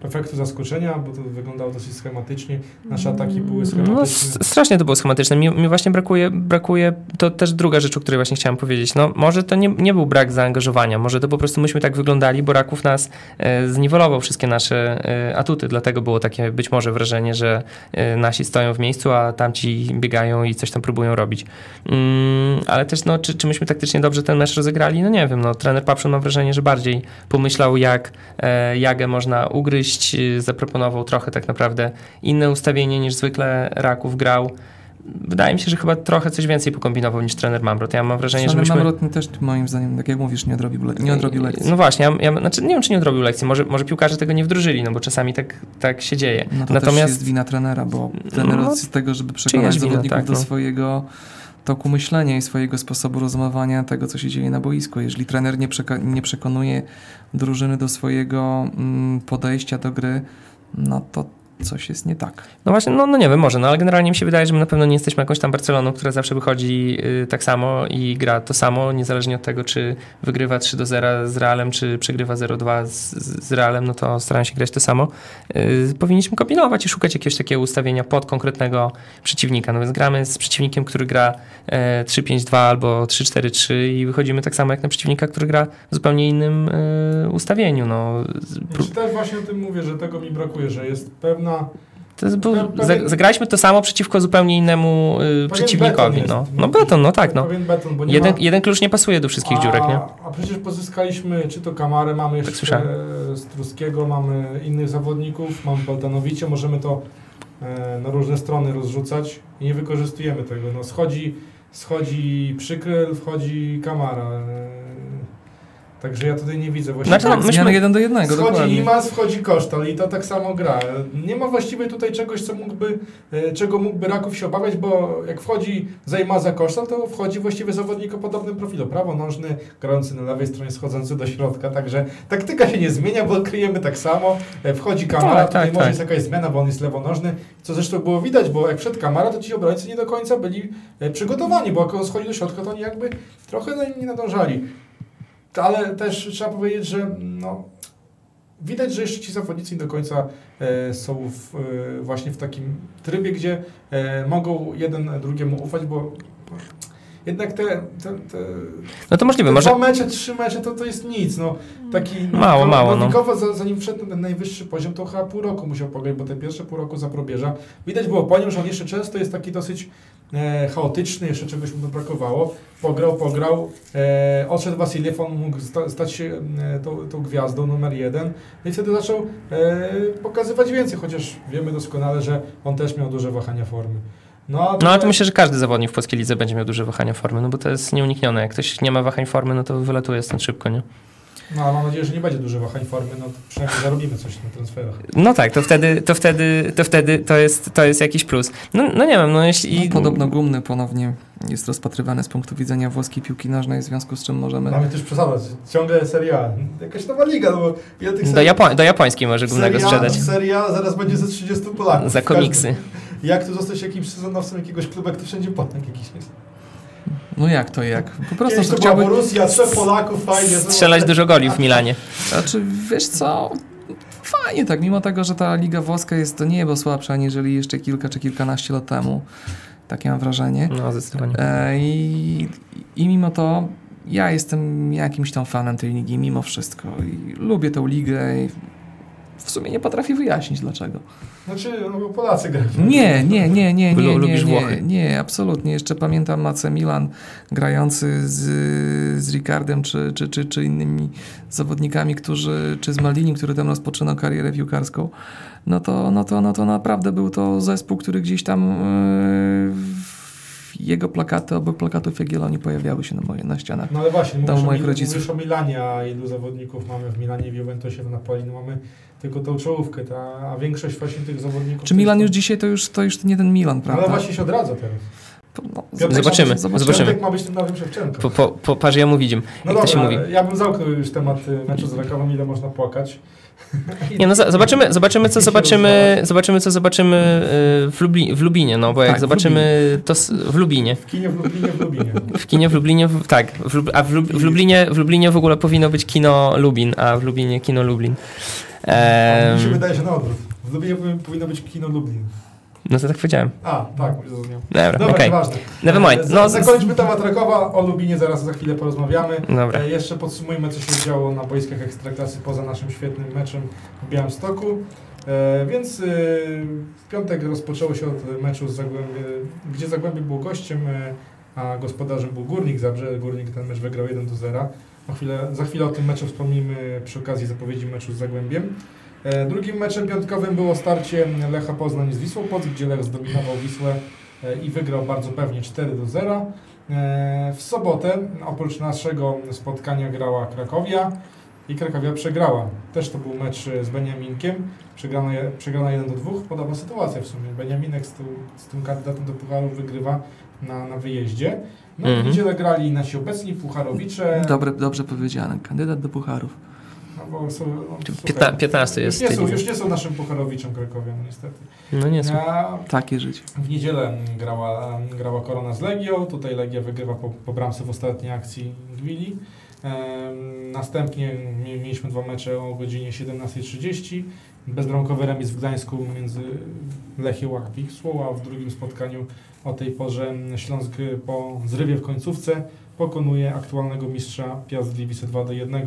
efektu zaskoczenia, bo to wyglądało dosyć schematycznie. Nasze ataki były No, schematyczne. s- strasznie to było schematyczne. Mi, mi właśnie brakuje, brakuje, to też druga rzecz, o której właśnie chciałem powiedzieć. No, może to nie, nie był brak zaangażowania, może to po prostu myśmy tak wyglądali, bo Raków nas e, zniwelował wszystkie nasze e, atuty, dlatego było takie być może wrażenie, że e, nasi stoją w miejscu, a tamci biegają i coś tam próbują robić. Mm, ale też, no, czy, czy myśmy taktycznie dobrze ten mecz rozegrali? No nie wiem, no, trener Papszun mam wrażenie, że bardziej pomyślał, jak e, Jagę można ugryźć, e, zaproponował trochę tak naprawdę inne ustawienie niż zwykle Raków grał. Wydaje mi się, że chyba trochę coś więcej pokombinował niż trener Mamrot. Ja mam wrażenie, że myśmy... Mamrot też moim zdaniem, tak jak mówisz, nie odrobił, le- nie odrobił lekcji. No właśnie, ja, ja, znaczy nie wiem, czy nie odrobił lekcji. Może, może piłkarze tego nie wdrożyli, no bo czasami tak, tak się dzieje. No to Natomiast też jest wina trenera, bo trener No, od tego, żeby przekonać zawodników tak, do no. swojego toku myślenia i swojego sposobu rozumowania tego, co się dzieje na boisku. Jeżeli trener nie, przeka- nie przekonuje drużyny do swojego mm, podejścia do gry, no to coś jest nie tak. No właśnie, no, no nie wiem, może, no ale generalnie mi się wydaje, że my na pewno nie jesteśmy jakąś tam Barceloną, która zawsze wychodzi y, tak samo i gra to samo, niezależnie od tego, czy wygrywa 3 do 0 z Realem, czy przegrywa 0-2 z, z Realem, no to starają się grać to samo. Y, powinniśmy kombinować i szukać jakiegoś takiego ustawienia pod konkretnego przeciwnika. No więc gramy z przeciwnikiem, który gra e, 3-5-2 albo 3-4-3 i wychodzimy tak samo jak na przeciwnika, który gra w zupełnie innym e, ustawieniu. No, Znaczy, też właśnie o tym mówię, że tego mi brakuje, że jest pewna... To jest, był, Pewien- za- zagraliśmy to samo przeciwko zupełnie innemu y, przeciwnikowi. beton No. jest. no beton, no tak. No. Beton, Jeden, ma... jeden klucz nie pasuje do wszystkich a, dziurek, nie? A przecież pozyskaliśmy, czy to Kamarę, mamy jeszcze słyszałem. Struskiego, mamy innych zawodników, mamy Bogdanowicie, możemy to e, na różne strony rozrzucać i nie wykorzystujemy tego. No, schodzi, schodzi Przykryl, wchodzi Kamara. E, także ja tutaj nie widzę właściwie. Znaczy, no, myśmy- Zmiany jeden do jednego, Schodzi dokładnie. Imas, wchodzi Kosztal i to tak samo gra. Nie ma właściwie tutaj czegoś, co mógłby, e, czego mógłby Raków się obawiać, bo jak wchodzi za Imaza Kosztal, to wchodzi właściwie zawodnik o podobnym profilu. Prawonożny, grający na lewej stronie, schodzący do środka, także taktyka się nie zmienia, bo kryjemy tak samo. E, Wchodzi Kamara, Tak, tutaj tak, może tak. jest jakaś zmiana, bo on jest lewonożny, co zresztą było widać, bo jak wszedł Kamara, to ci obrońcy nie do końca byli e, przygotowani, bo jak on schodzi do środka, to oni jakby trochę nie nadążali. Ale też trzeba powiedzieć, że no, widać, że jeszcze ci zawodnicy nie do końca e, są w, e, właśnie w takim trybie, gdzie e, mogą jeden drugiemu ufać, bo jednak te, te, te, No to możliwe, te może... dwa mecze, trzy mecze to, to jest nic. No, taki Mało, no, mało, no. Za- zanim wszedł na ten najwyższy poziom, to chyba pół roku musiał pograć, bo te pierwsze pół roku za probierza. Widać było po nim, że on jeszcze często jest taki dosyć e, chaotyczny, jeszcze czegoś mu brakowało. Pograł, pograł, e, odszedł Wasiliew, on mógł sta, stać się e, tą, tą gwiazdą numer jeden. No i wtedy zaczął e, pokazywać więcej, chociaż wiemy doskonale, że on też miał duże wahania formy. No, No ale tutaj- to myślę, że każdy zawodnik w polskiej lidze będzie miał duże wahania formy, no bo to jest nieuniknione. Jak ktoś nie ma wahań formy, no to wylatuje stąd szybko, nie? No, ale mam nadzieję, że nie będzie dużo wahań formy, no to przynajmniej zarobimy coś na transferach. No tak, to wtedy to, wtedy, to, wtedy to, jest, to jest jakiś plus. No, no nie wiem, no jeśli... No, podobno Gumny ponownie jest rozpatrywany z punktu widzenia włoskiej piłki nożnej, w związku z czym możemy... Mamy też przesadę, ciągle Serie A. Jakaś nowa liga, no bo ile tych Do, serii- Japo- do japońskiej może głównego Serie A- sprzedać. Serie A zaraz będzie ze 30 Polaków. Za komiksy. Jak tu zostać jakimś sezonowcem jakiegoś klubu, jak to wszędzie Polak jakiś jest. No jak to jak? Po prostu Kiedyś to chciałby... Borussia, trzech Polaków, fajnie. Strzelać zobacz. dużo goli w Milanie. Znaczy, wiesz co... Fajnie tak, mimo tego, że ta Liga Włoska jest do niebo słabsza, aniżeli jeszcze kilka czy kilkanaście lat temu. Takie mam wrażenie. No zdecydowanie. E, I, I mimo to ja jestem jakimś tam fanem tej ligi, mimo wszystko. I lubię tę ligę i w sumie nie potrafię wyjaśnić dlaczego. Znaczy, no Polacy grają. Nie, nie, nie, nie, nie, nie, nie, Włochy. nie, absolutnie. Jeszcze pamiętam AC Milan grający z, z Ricardem czy, czy, czy, czy innymi zawodnikami, którzy, czy z Maldini, który tam rozpoczynał karierę piłkarską. No to, no to, no to naprawdę był to zespół, który gdzieś tam yy, w- jego plakaty, obok plakatów Jagiellonii pojawiały się na, moje, na ścianach. No ale właśnie, Domu mówisz o, moich Mil- rodziców. mówisz o Milanie, a ilu zawodników mamy w Milanie, w Juventusie, w Napoli, no mamy tylko tą czołówkę, ta, a większość właśnie tych zawodników... Czy Milan już dzisiaj to już, to już nie ten Milan, No, prawda? Ale właśnie się odradza teraz. No, Piotrek Zobaczymy, ma zobaczymy. Piotrek ma być tym nowym Szewczenko. Po, po, po parze ją widzimy, No jak to się dobra, mówi. ja bym zamknął już temat y, meczu z Rakowem, ile można płakać. Nie, no zobaczymy, zobaczymy, co zobaczymy, zobaczymy, co zobaczymy y, w, Lubli, w Lubinie, no bo jak Tak, w zobaczymy to w Lubinie. W kinie w Lublinie, w Lublinie. W kinie w Lublinie, w, tak, w, a w, Lub, w, Lublinie, w Lublinie w ogóle powinno być kino Lubin, a w Lubinie kino Lublin. A Mi się Ehm, wydaje, że na odwrót. W Lublinie powinno- powinno być kino Lublin. No to tak powiedziałem. A, tak, zrozumiałem. Dobra, Dobra, okej. nieważne. Never mind. No, Zakończmy temat Rakowa, o Lubinie zaraz za chwilę porozmawiamy. Dobra. E, Jeszcze podsumujmy, co się działo na boiskach Ekstraklasy poza naszym świetnym meczem w Białymstoku. E, więc e, w piątek rozpoczęło się od meczu z Zagłębie, gdzie Zagłębie był gościem, e, a gospodarzem był Górnik Zabrze. Górnik ten mecz wygrał 1 do 0. O chwilę, za chwilę o tym meczu wspomnimy przy okazji zapowiedzi meczu z Zagłębiem. E, Drugim meczem piątkowym było starcie Lecha Poznań z Wisłą Płock, gdzie Lech zdominował Wisłę e, i wygrał bardzo pewnie 4 do 0. E, W sobotę oprócz naszego spotkania grała Krakowia i Krakowia przegrała. Też to był mecz z Beniaminkiem. Przegrana, je- przegrana 1 do 2. Podobna sytuacja w sumie. Beniaminek z, tu, z tym kandydatem do Pucharu wygrywa na, na wyjeździe. No Mhm. w niedzielę grali nasi obecni Pucharowicze. Dobre, dobrze powiedziane. Kandydat do pucharów. Bo są, słuchaj, 15 już jest. nie, w tej są, już nie są naszym Pucharowiczem Krakowia, no niestety. No nie są. A Takie życie. w niedzielę grała, grała Korona z Legią. Tutaj Legia wygrywa po, po bramce w ostatniej akcji Gwili. Em, Następnie mi- mieliśmy dwa mecze o godzinie 17.30. Bezbramkowy remis w Gdańsku między Lechią a Wisłą, a w drugim spotkaniu o tej porze Śląsk po zrywie w końcówce pokonuje aktualnego mistrza Piast Gliwice 2 do 1.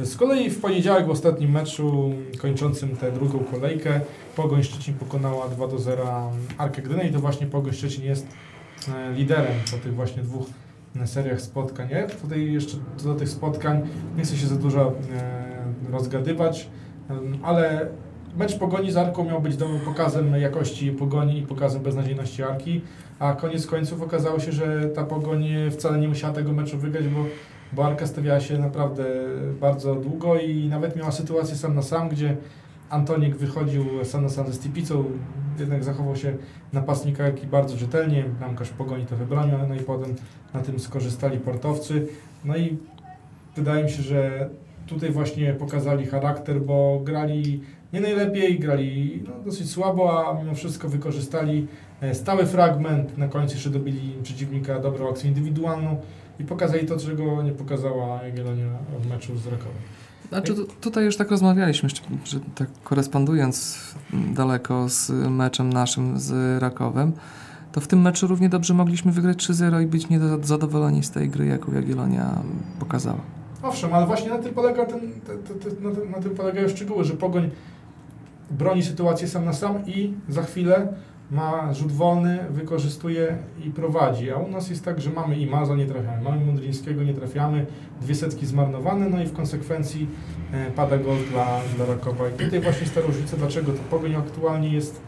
Z kolei w poniedziałek w ostatnim meczu kończącym tę drugą kolejkę Pogoń Szczecin pokonała 2 do 0 Arkę Gdynia i to właśnie Pogoń Szczecin jest e, liderem po tych właśnie dwóch e, seriach spotkań. Ja tutaj jeszcze do tych spotkań nie chcę się za dużo e, rozgadywać, ale mecz Pogoni z Arką miał być dobrym pokazem jakości Pogoni i pokazem beznadziejności Arki, a koniec końców okazało się, że ta Pogoń wcale nie musiała tego meczu wygrać, bo bo Arka stawiała się naprawdę bardzo długo i nawet miała sytuację sam na sam, gdzie Antonik wychodził sam na sam ze Stipicą, jednak zachował się napastnik Arki bardzo rzetelnie, bramkarz Pogoni to wybronił, no i potem na tym skorzystali portowcy. No i wydaje mi się, że tutaj właśnie pokazali charakter, bo grali nie najlepiej, grali no, dosyć słabo, a mimo wszystko wykorzystali e, stały fragment, na końcu jeszcze dobili przeciwnika dobrą akcję indywidualną i pokazali to, czego nie pokazała Jagiellonia w meczu z Rakowem. Znaczy tu, tutaj już tak rozmawialiśmy, że, że tak korespondując daleko z meczem naszym z Rakowem, to w tym meczu równie dobrze mogliśmy wygrać 3-0 i być niezadowoleni z tej gry, jaką Jagiellonia pokazała. Owszem, ale właśnie na tym polega ten, te, te, te, na, tym, na tym polegają szczegóły, że Pogoń broni sytuację sam na sam i za chwilę ma rzut wolny, wykorzystuje i prowadzi. A u nas jest tak, że mamy i Maza nie trafiamy, mamy Mundrińskiego nie trafiamy, dwie setki zmarnowane, no i w konsekwencji e, pada gol dla, dla Rakowa. I tutaj właśnie jest ta różnica, dlaczego to Pogoń aktualnie jest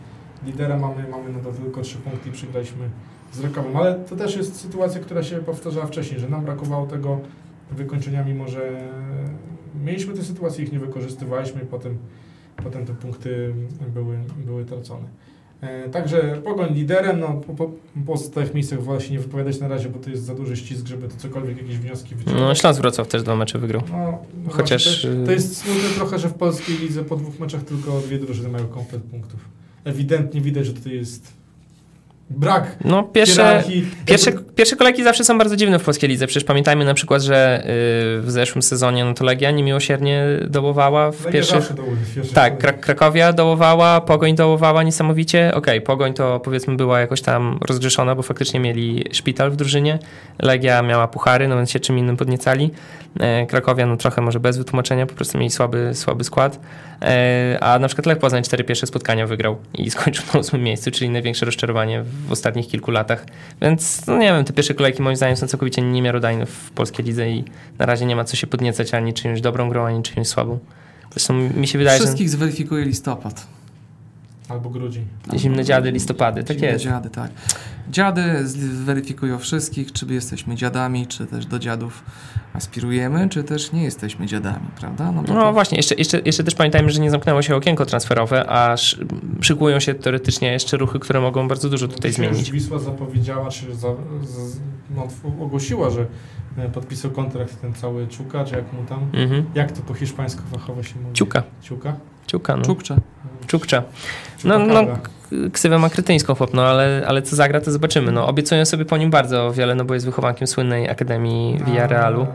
liderem, mamy, mamy to tylko trzy punkty i przegraliśmy z Rakowem. Ale to też jest sytuacja, która się powtarzała wcześniej, że nam brakowało tego wykończenia, mimo że mieliśmy te sytuacje, ich nie wykorzystywaliśmy i potem, potem te punkty były, były tracone. E, Także Pogoń liderem, no po, po pozostałych miejscach wolę się nie wypowiadać na razie, bo to jest za duży ścisk, żeby to cokolwiek jakieś wnioski wyciągnąć. No, Śląsk Wrocław też dwa mecze wygrał. No, no Chociaż, właśnie, y- To, to jest smutne trochę, że w polskiej lidze po dwóch meczach tylko dwie drużyny mają komplet punktów. Ewidentnie widać, że tutaj jest brak No, pierwsze, hierarchii. pierwsze, pierwsze kolejki zawsze są bardzo dziwne w polskiej lidze. Przecież pamiętajmy na przykład, że y, w zeszłym sezonie no to Legia niemiłosiernie dołowała w Legia pierwszych... dołuje w Tak. Krak- Krakowia dołowała, Pogoń dołowała niesamowicie. Okej, Pogoń to powiedzmy była jakoś tam rozgrzeszona, bo faktycznie mieli szpital w drużynie. Legia miała puchary, no więc się czym innym podniecali. E, Krakowia no trochę może bez wytłumaczenia, po prostu mieli słaby, słaby skład. E, a na przykład Lech Poznań cztery pierwsze spotkania wygrał i skończył na ósmym miejscu, czyli największe rozczarowanie w ostatnich kilku latach. Więc no nie wiem, te pierwsze kolejki moim zdaniem są całkowicie niemiarodajne w polskiej lidze i na razie nie ma co się podniecać ani czyjąś dobrą grą, ani czyjąś słabą. Zresztą mi się wydaje, że... Wszystkich zweryfikuje listopad. Albo grudzień. Zimne dziady, listopady, tak Zimne jest. dziady, tak. Dziady zweryfikują wszystkich, czy jesteśmy dziadami, czy też do dziadów aspirujemy, czy też nie jesteśmy dziadami, prawda? bo No to- właśnie, jeszcze, jeszcze, jeszcze też pamiętajmy, że nie zamknęło się okienko transferowe, a sz- szykują się teoretycznie jeszcze ruchy, które mogą bardzo dużo tutaj już zmienić. Wisła zapowiedziała, czy za, z, no, ogłosiła, że e, podpisał kontrakt ten cały Czuka, czy jak mu tam, Mhm. jak to po hiszpańsku fachowo się mówi? Ciuka, Ciuka? Ciuka, no. Czukcze. Czukcza. No, no, ksywę ma krytyńską chłop, no ale, ale co zagra, to zobaczymy. No, obiecuję sobie po nim bardzo wiele, no bo jest wychowankiem słynnej Akademii Villarrealu.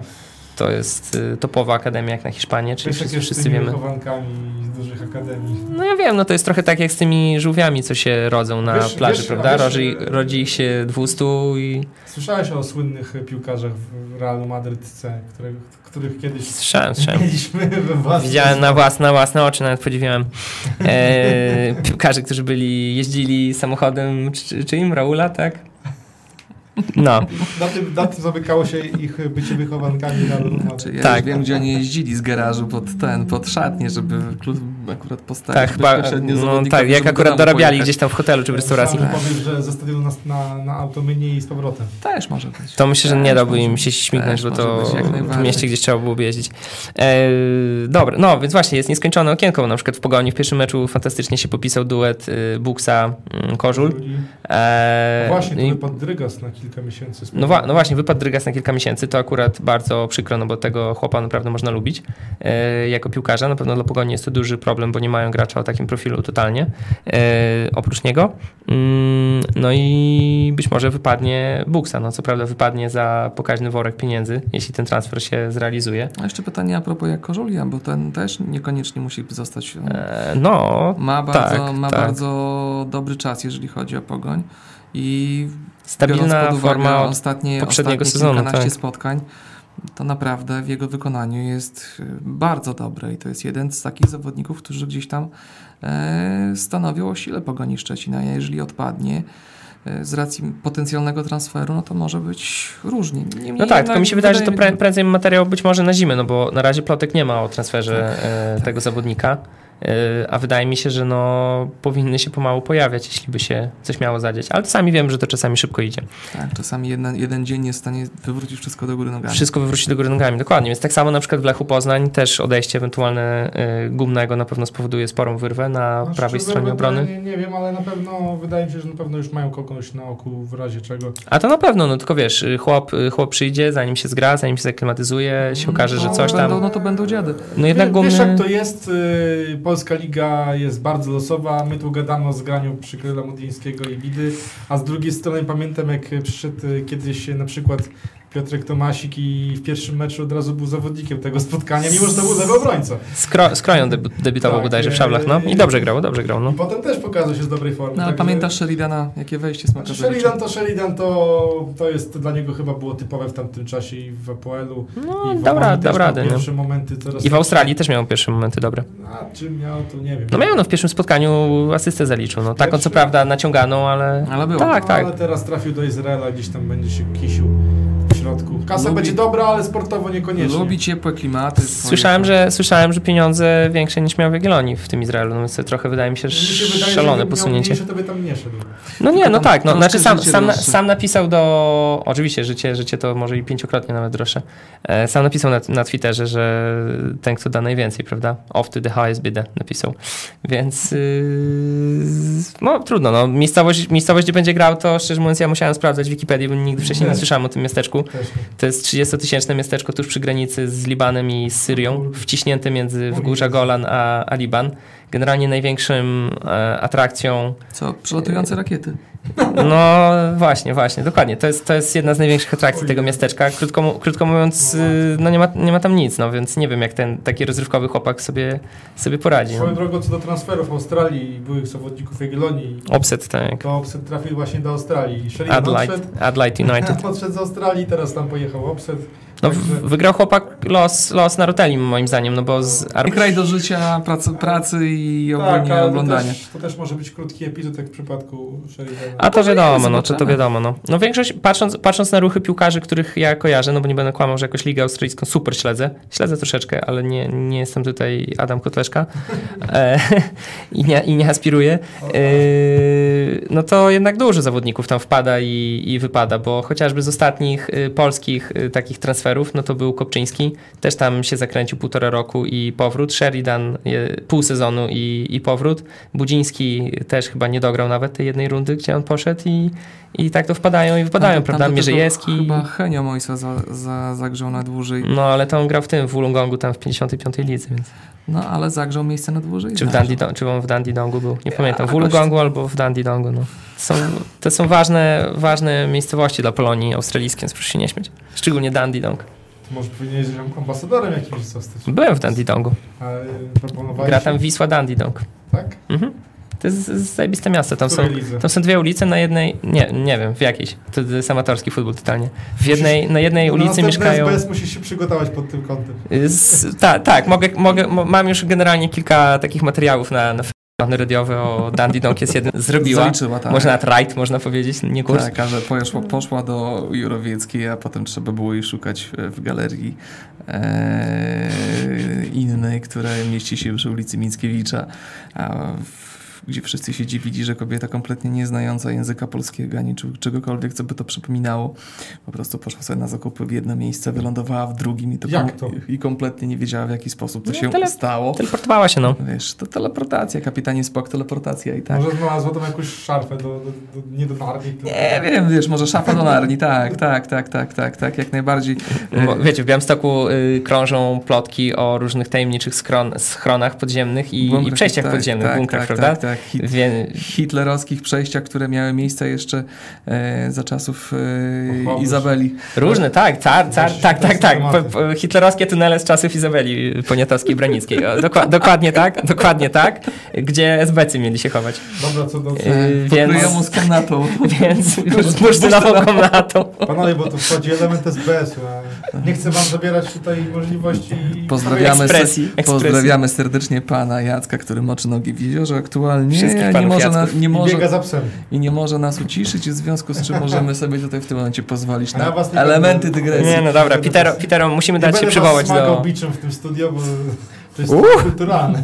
To jest y, topowa akademia jak na Hiszpanię, czyli wszyscy, z wszyscy wiemy. z dużych akademii. No ja wiem, no to jest trochę tak jak z tymi żółwiami, co się rodzą na Wiesz- plaży, wiesz, prawda? wiesz, rodzi, rodzi ich się 200 i Słyszałeś o słynnych piłkarzach w Realu Madryt C, których, których kiedyś słyszałem, słyszałem. mieliśmy Widziałem na własne, na własne oczy, nawet podziwiałem e, piłkarzy, którzy byli, jeździli samochodem, czy, czy im Raula, tak? No, Na tym, na tym zamykało się ich bycie wychowankami Realu Madryt. Czy ja tak. wiem, gdzie oni jeździli z garażu pod ten, pod szatnię, żeby akurat postawić tak, chyba, no, tak, jak akurat dorabiali pojechać. gdzieś tam w hotelu czy w restauracji. Że powiesz, że ze stadionu na, na, na automynie i z powrotem. Też może być. To myślę, że nie dałby może im się śmignąć, Też bo to w mieście gdzieś trzeba byłoby jeździć. E, dobra, no więc właśnie, jest nieskończone okienko. Na przykład w Pogoni w pierwszym meczu fantastycznie się popisał duet y, Buksa mm, Kożul. E, Właśnie, to i- wypadł Drygas na kilka miesięcy. No, wa- no właśnie, wypadł Drygas na kilka miesięcy, to akurat bardzo przykro, no bo tego chłopa naprawdę można lubić e, jako piłkarza. Na pewno dla Pogoni jest to duży problem, bo nie mają gracza o takim profilu totalnie, e, oprócz niego. Mm, no i być może wypadnie Buksa, no co prawda wypadnie za pokaźny worek pieniędzy, jeśli ten transfer się zrealizuje. A jeszcze pytanie a propos jak Korzulia, bo ten też niekoniecznie musi zostać. E, no, Ma bardzo, tak, ma tak. bardzo dobry czas, jeżeli chodzi o pogoń. I stabilna pod uwagę forma ostatnie, poprzedniego ostatnie sezonu, kilkanaście tak. spotkań, to naprawdę w jego wykonaniu jest y, bardzo dobre i to jest jeden z takich zawodników, którzy gdzieś tam e, stanowią o sile Pogoni Szczecina. A jeżeli odpadnie e, z racji potencjalnego transferu, no to może być różnie. Niemniej No tak, tylko mi się wydaje, że to wydaje prę- prędzej materiał być może na zimę, no bo na razie plotek nie ma o transferze Tak, e, tego zawodnika, e, a wydaje mi się, że no powinny się pomału pojawiać, jeśli by się coś miało zadzieć, ale sami wiem, że to czasami szybko idzie. Tak, czasami jeden, jeden dzień jest w stanie wywrócić wszystko do góry nogami. Wszystko wywróci do góry nogami, dokładnie, więc tak samo na przykład w Lechu Poznań też odejście ewentualne e, Gumnego na pewno spowoduje sporą wyrwę na No, prawej stronie obrony. Nie, nie wiem, ale na pewno wydaje mi się, że na pewno już mają kogoś na oku w razie czego. A to na pewno, no tylko wiesz, y, chłop, y, chłop przyjdzie, zanim się zgra, zanim się zaklimatyzuje, się okaże, że No, coś tam... Będą, no to będą dziady. No jednak Gumny... Wiesz jak to jest, y, Polska Liga jest bardzo losowa, my tu gadamy o przy Kryla Modińskiego i Bidy, a z drugiej strony pamiętam jak przyszedł kiedyś na przykład Piotrek Tomasik i w pierwszym meczu od razu był zawodnikiem tego spotkania, mimo że to był lewy obrońca. Skro, z Kroją debu- debiutował Tak, bodajże w e, Szablach, no i dobrze grał, dobrze grał, no. I potem też pokazał się z dobrej formy. No, ale także- pamiętasz Sheridana, jakie wejście Znaczy Smakazewicza? Sheridan to Sheridan to, to jest dla niego chyba było typowe w tamtym czasie i w APL-u. No, i w dał, radę? Pierwsze momenty coraz I w Australii też miał pierwsze momenty dobre. A czym miał, to nie wiem. No miał no w pierwszym spotkaniu asystę zaliczył, no taką co prawda naciąganą, ale... Ale było. Tak, tak. Ale teraz trafił do Izraela, gdzieś tam będzie się kisił Kasa Lubi- będzie dobra, ale sportowo niekoniecznie. Lubi ciepłe klimaty. Słyszałem, że, słyszałem, że pieniądze większe niż miał w Jagiellonii w tym Izraelu, no więc to trochę wydaje mi się Mi się wydaje, szalone posunięcie. Miał mniejsze, to by tam nie szedł. No nie, no tak, no, znaczy sam, sam, sam napisał do, oczywiście życie, życie to może i pięciokrotnie nawet droższe, e, sam napisał na, na Twitterze, że ten kto da najwięcej, prawda, off to the highest bidder napisał, więc yy, no trudno, no miejscowość, miejscowość gdzie będzie grał to szczerze mówiąc ja musiałem sprawdzać w Wikipedii, bo nigdy wcześniej nie Nie. słyszałem o tym miasteczku. To jest 30-tysięczne miasteczko tuż przy granicy z Libanem i z Syrią, wciśnięte między wzgórza Golan a, a Liban. Generalnie największym e, atrakcją Co, przelatujące rakiety. No właśnie, właśnie, dokładnie. To jest, to jest jedna z największych atrakcji tego miasteczka. Krótko, krótko mówiąc, y, no nie ma, nie ma tam nic, no więc nie wiem, jak ten taki rozrywkowy chłopak sobie, sobie poradzi. Swoją No. drogą co do transferów Australii i byłych zawodników Jagiellonii, Opset, tak. to Opset trafił właśnie do Australii. Adelaide, odszedł, Adelaide United. odszedł z Australii, teraz tam pojechał Opset. No, wygrał chłopak los, los na Roteli, moim zdaniem, no bo z Kraj do życia, pracy, pracy i ogólnie Tak, ale to oglądania. też, to też może być krótki epizod, jak w przypadku Sheridana. A to wiadomo, no to, to wiadomo. No. no większość, patrząc, patrząc na ruchy piłkarzy, których ja kojarzę, no bo nie będę kłamał, że jakoś Ligę Australijską super śledzę. Śledzę troszeczkę, ale nie, nie jestem tutaj Adam Kotleszka e, i, nie, i nie aspiruję. E, no to jednak dużo zawodników tam wpada i, i wypada, bo chociażby z ostatnich y, polskich y, takich transferów, no to był Kopczyński, też tam się zakręcił półtora roku i powrót. Sheridan pół sezonu i, i powrót. Budziński też chyba nie dograł nawet tej jednej rundy, gdzie on poszedł i, i tak to wpadają i wypadają, Tam- prawda? Mierzejewski. Chyba Henio Mojsa za, za, zagrzał na dłużej. No ale to on grał w tym, w Wollongongu tam w 55 lidze, więc... No ale zagrzał miejsce na dłużej. Czy, w. Dandy, czy on w Dandy Dongu był? Nie pamiętam. W Wollongongu albo w Dandy Dongu, no. Są, to są ważne, ważne miejscowości dla Polonii australijskiej, więc proszę się nie śmiać. Szczególnie Dandy Dong. To może powinieneś ambasadorem jakimś zostać. Byłem w Dandy Dongu. A y, proponowałeś... Gra tam Wisła Dandy Dong. Tak? Mhm. To jest jest zajebiste miasto. Tam są, tam są dwie ulice na jednej, nie, nie wiem, w jakiejś. To jest amatorski futbol totalnie. W jednej, na jednej No, na ulicy mieszkają... SBS musisz się przygotować pod tym kątem. Z, ta, tak, mogę, mogę, mo- mam już generalnie kilka takich materiałów na, na radiowe o Dandy Dong jest jeden zrobiła. Zaliczyła, tak. Można right, można powiedzieć, nie kurs. Tak, że poszła, poszła do Jurowieckiej, a potem trzeba było jej szukać w, w galerii e, innej, która mieści się przy ulicy Mickiewicza, a w, gdzie wszyscy się dziwili, że kobieta kompletnie nie znająca języka polskiego ani czegokolwiek, co by to przypominało, po prostu poszła sobie na zakupy w jedno miejsce, wylądowała w drugim i, to Jak to? i kompletnie nie wiedziała, w jaki sposób to No, się tyle- stało. Teleportowała się, no. Wiesz, to teleportacja, kapitanie Spock, teleportacja i tak. Może znalazła tam jakąś szarfę, do, do, do, nie do narni. tylko- Nie wiem, wiesz, może szafa do narni, tak, tak, tak, tak, tak, tak, jak najbardziej. Bo, wiecie, w Białymstoku y, krążą plotki o różnych tajemniczych skron, schronach podziemnych i, i przejściach tak, podziemnych, tak, bunkrach, tak, prawda? Tak, tak. Hit, Wie, hitlerowskich przejściach, które miały miejsce jeszcze e, za czasów e. Izabeli. różne, tak, car, car, tak, tak, tak. Po, po, hitlerowskie tunele z czasów Izabeli Poniatowskiej, Branickiej. Dokła- dokładnie tak, dokładnie tak, gdzie SBC mieli się chować. Dobra, co do... Yy, Więc... z komnatą. więc już bursztynową komnatą. Panowie, bo tu wchodzi element SBS-u, a nie chcę wam zabierać tutaj możliwości... Pozdrawiamy, Ekspresji, ekspresji. pozdrawiamy serdecznie pana Jacka, który moczy nogi w jeziorze aktualnie nie może, na, nie, I biega może, za psem. i nie może nas uciszyć, w związku z czym możemy sobie tutaj w tym momencie pozwolić na nie elementy będę- dygresji. Nie, no dobra, Pitero, Pitero musimy Nie dać się będę przywołać was smagał do... biczem w tym studio, bo to jest Uch. kulturalne.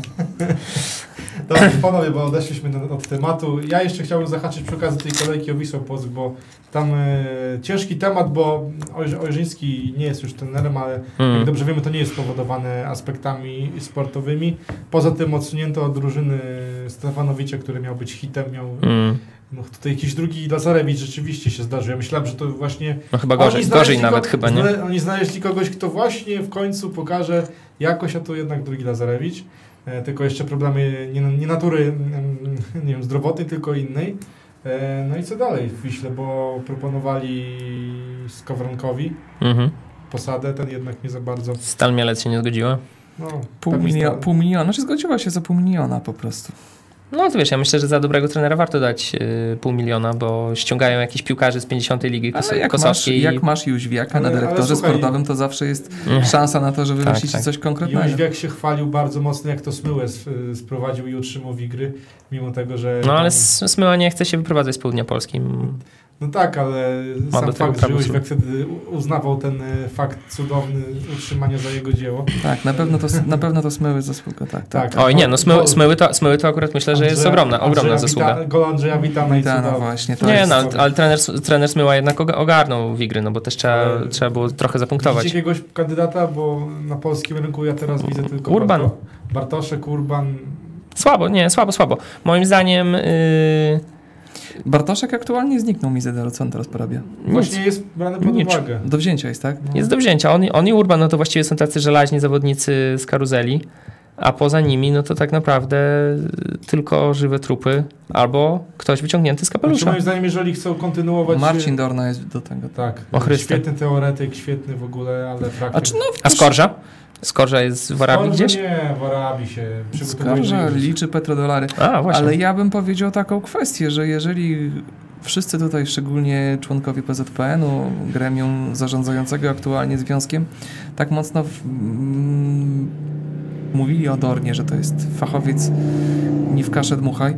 Dobrze, panowie, bo odeszliśmy od tematu. Ja jeszcze chciałbym zahaczyć przy okazji tej kolejki o Wisłą Płock, bo tam e, ciężki temat, bo Oj- Ojrzyński nie jest już trenerem, ale jak Mm. dobrze wiemy, to nie jest spowodowane aspektami sportowymi. Poza tym odsunięto od drużyny Stefanowicza, który miał być hitem, miał Mm. no, tutaj jakiś drugi Lazarewicz rzeczywiście się zdarzył. Ja myślałem, że to właśnie No chyba gorzej, gorzej nawet ko- chyba, nie? Oni znaleźli kogoś, kto właśnie w końcu pokaże jakoś, a to jednak drugi Lazarewicz. E, tylko jeszcze problemy nie, nie natury nie wiem, zdrowotnej, tylko innej. E, no i co dalej w Wiśle, bo proponowali Skowronkowi Mhm. posadę, ten jednak nie za bardzo. Stal Mielec się nie zgodziła. No, Pół, milio- pół miliona, znaczy zgodziła się za pół miliona po prostu. No to wiesz, ja myślę, że za dobrego trenera warto dać y, pół miliona, bo ściągają jakiś piłkarzy z 50. Ligi Kos- Ale jak masz, jak masz Jóźwiaka na dyrektorze słuchaj- sportowym, to zawsze jest szansa na to, że wymyślicie tak. coś konkretnego. Jóźwiak się chwalił bardzo mocno, jak to Smyłę sprowadził i utrzymał Wigry, mimo tego, że... No ale Smyła nie chce się wyprowadzać z południa Polski. No tak, ale Ma sam fakt, że Jóźwiak wtedy uznawał ten e, fakt cudowny utrzymania za jego dzieło. Tak, na pewno to, na pewno to smyły zasługa, tak. tak. Tak. Oj nie, no Smyły, Smyły, to, Smyły to akurat myślę, że jest Andrzeja- ogromna, ogromna Andrzeja zasługa. Wita, gol Andrzeja Witana i Witana właśnie, to Nie, jest... no, ale, ale trener, trener Smyła jednak oga- ogarnął Wigry, no bo też trzeba, Ale- trzeba było trochę zapunktować. Widzicie jakiegoś kandydata, bo na polskim rynku ja teraz widzę tylko Urban. Barto- Bartoszek, Urban. Słabo, nie, słabo, słabo. Moim zdaniem yy, Bartoszek aktualnie zniknął mi zero, co on teraz porabia? nic, Właśnie jest brany pod Nic. uwagę. Do wzięcia jest, tak? jest do wzięcia. On, on i Urban, no to właściwie są tacy żelaźni zawodnicy z karuzeli, a poza nimi, no to tak naprawdę tylko żywe trupy albo ktoś wyciągnięty z Znaczy, kapelusza. moim zdaniem, jeżeli chcą kontynuować... Marcin Dorna jest do tego. Tak, O Chryste. świetny teoretyk, świetny w ogóle, ale praktyk. A czy no, A Skorża? Skorża jest w Arabii Skorża gdzieś? Nie, w Arabii się igrzysk. liczy petrodolary. A, właśnie. Ale ja bym powiedział taką kwestię, że jeżeli wszyscy tutaj, szczególnie członkowie PZPN-u, gremium zarządzającego aktualnie związkiem, tak mocno w, mm, mówili o Dornie, że to jest fachowiec nie w kaszę dmuchaj,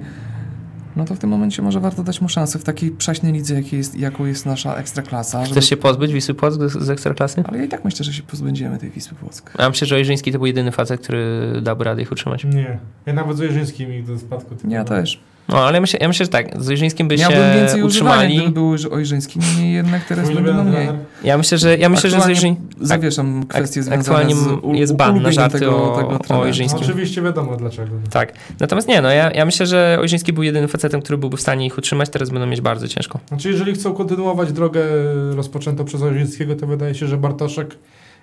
no to w tym momencie może warto dać mu szansę w takiej przaśnej lidze, jakiej jest, jaką jest nasza ekstraklasa. Chcesz się pozbyć Wisły Płock z, ekstraklasy? Ale ja i tak myślę, że się pozbędziemy tej Wisły Płock. A myślę, że Ojrzyński to był jedyny facet, który dałby radę ich utrzymać. Nie. Ja nawet z Jerzyńskim ich do spadku. Ja też. No, ale ja myślę, ja myślę, że tak, z Ojrzyńskim by Miałbym się więcej używania, utrzymali. gdyby był Ojrzyński, niemniej jednak teraz będą ulubiony mniej. Ja myślę, że, ja myślę, że z Ojrzyńskim... Zawieszam związane aktualnie z ul- jest ban na żarty tego, o- tego o. Ojrzyńskim. No, oczywiście wiadomo dlaczego. Tak. Natomiast nie, no ja, ja myślę, że Ojrzyński był jedynym facetem, który byłby w stanie ich utrzymać, teraz będą mieć bardzo ciężko. Znaczy, jeżeli chcą kontynuować drogę rozpoczętą przez Ojrzyńskiego, to wydaje się, że Bartoszek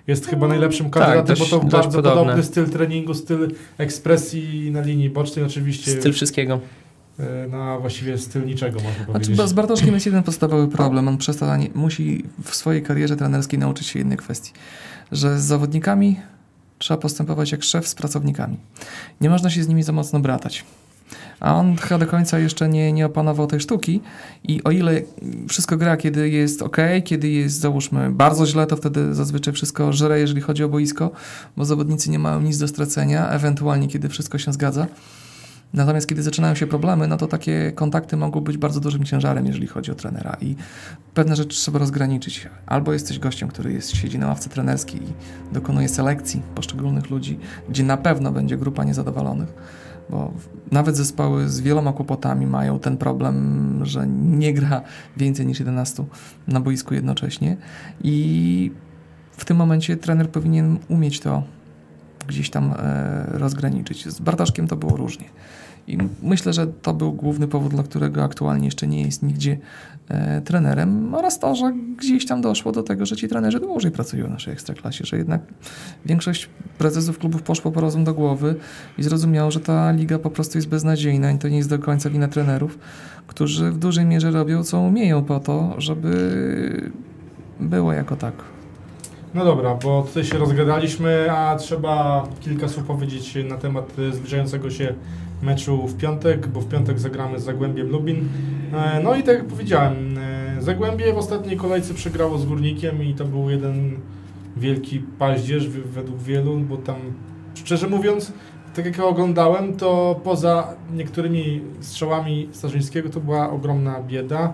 jest chyba najlepszym kandydatem, dość- bo to bardzo podobne. podobny styl treningu, styl ekspresji na linii bocznej, oczywiście Styl wszystkiego. E, na właściwie styl niczego, można Znaczy, powiedzieć. bo z Bartoszkiem jest jeden podstawowy problem. On przestanie, musi w swojej karierze trenerskiej nauczyć się jednej kwestii, że z zawodnikami trzeba postępować jak szef z pracownikami. Nie można się z nimi za mocno bratać. A on chyba do końca jeszcze nie, nie opanował tej sztuki i o ile wszystko gra, kiedy jest ok, kiedy jest załóżmy bardzo źle, to wtedy zazwyczaj wszystko żre, jeżeli chodzi o boisko, bo zawodnicy nie mają nic do stracenia, ewentualnie kiedy wszystko się zgadza. Natomiast kiedy zaczynają się problemy, no to takie kontakty mogą być bardzo dużym ciężarem, jeżeli chodzi o trenera i pewne rzeczy trzeba rozgraniczyć. Albo jesteś gościem, który jest, siedzi na ławce trenerskiej i dokonuje selekcji poszczególnych ludzi, gdzie na pewno będzie grupa niezadowolonych, bo nawet zespoły z wieloma kłopotami mają ten problem, że nie gra więcej niż 11 na boisku jednocześnie i w tym momencie trener powinien umieć to gdzieś tam e, rozgraniczyć. Z Bartoszkiem to było różnie. I myślę, że to był główny powód, dla którego aktualnie jeszcze nie jest nigdzie e, trenerem, oraz to, że gdzieś tam doszło do tego, że ci trenerzy dłużej pracują w naszej ekstraklasie, że jednak większość prezesów klubów poszło po rozum do głowy i zrozumiało, że ta liga po prostu jest beznadziejna i to nie jest do końca wina trenerów, którzy w dużej mierze robią, co umieją po to, żeby było jako tak. No dobra, bo tutaj się rozgadaliśmy, a trzeba kilka słów powiedzieć na temat e, zbliżającego się meczu w piątek, bo w piątek zagramy z Zagłębiem Lubin. E, No i tak jak powiedziałem, e, Zagłębie w ostatniej kolejce przegrało z Górnikiem i to był jeden wielki paździerz według wielu, bo tam szczerze mówiąc, tak jak ja oglądałem, to poza niektórymi strzałami Starzyńskiego to była ogromna bieda.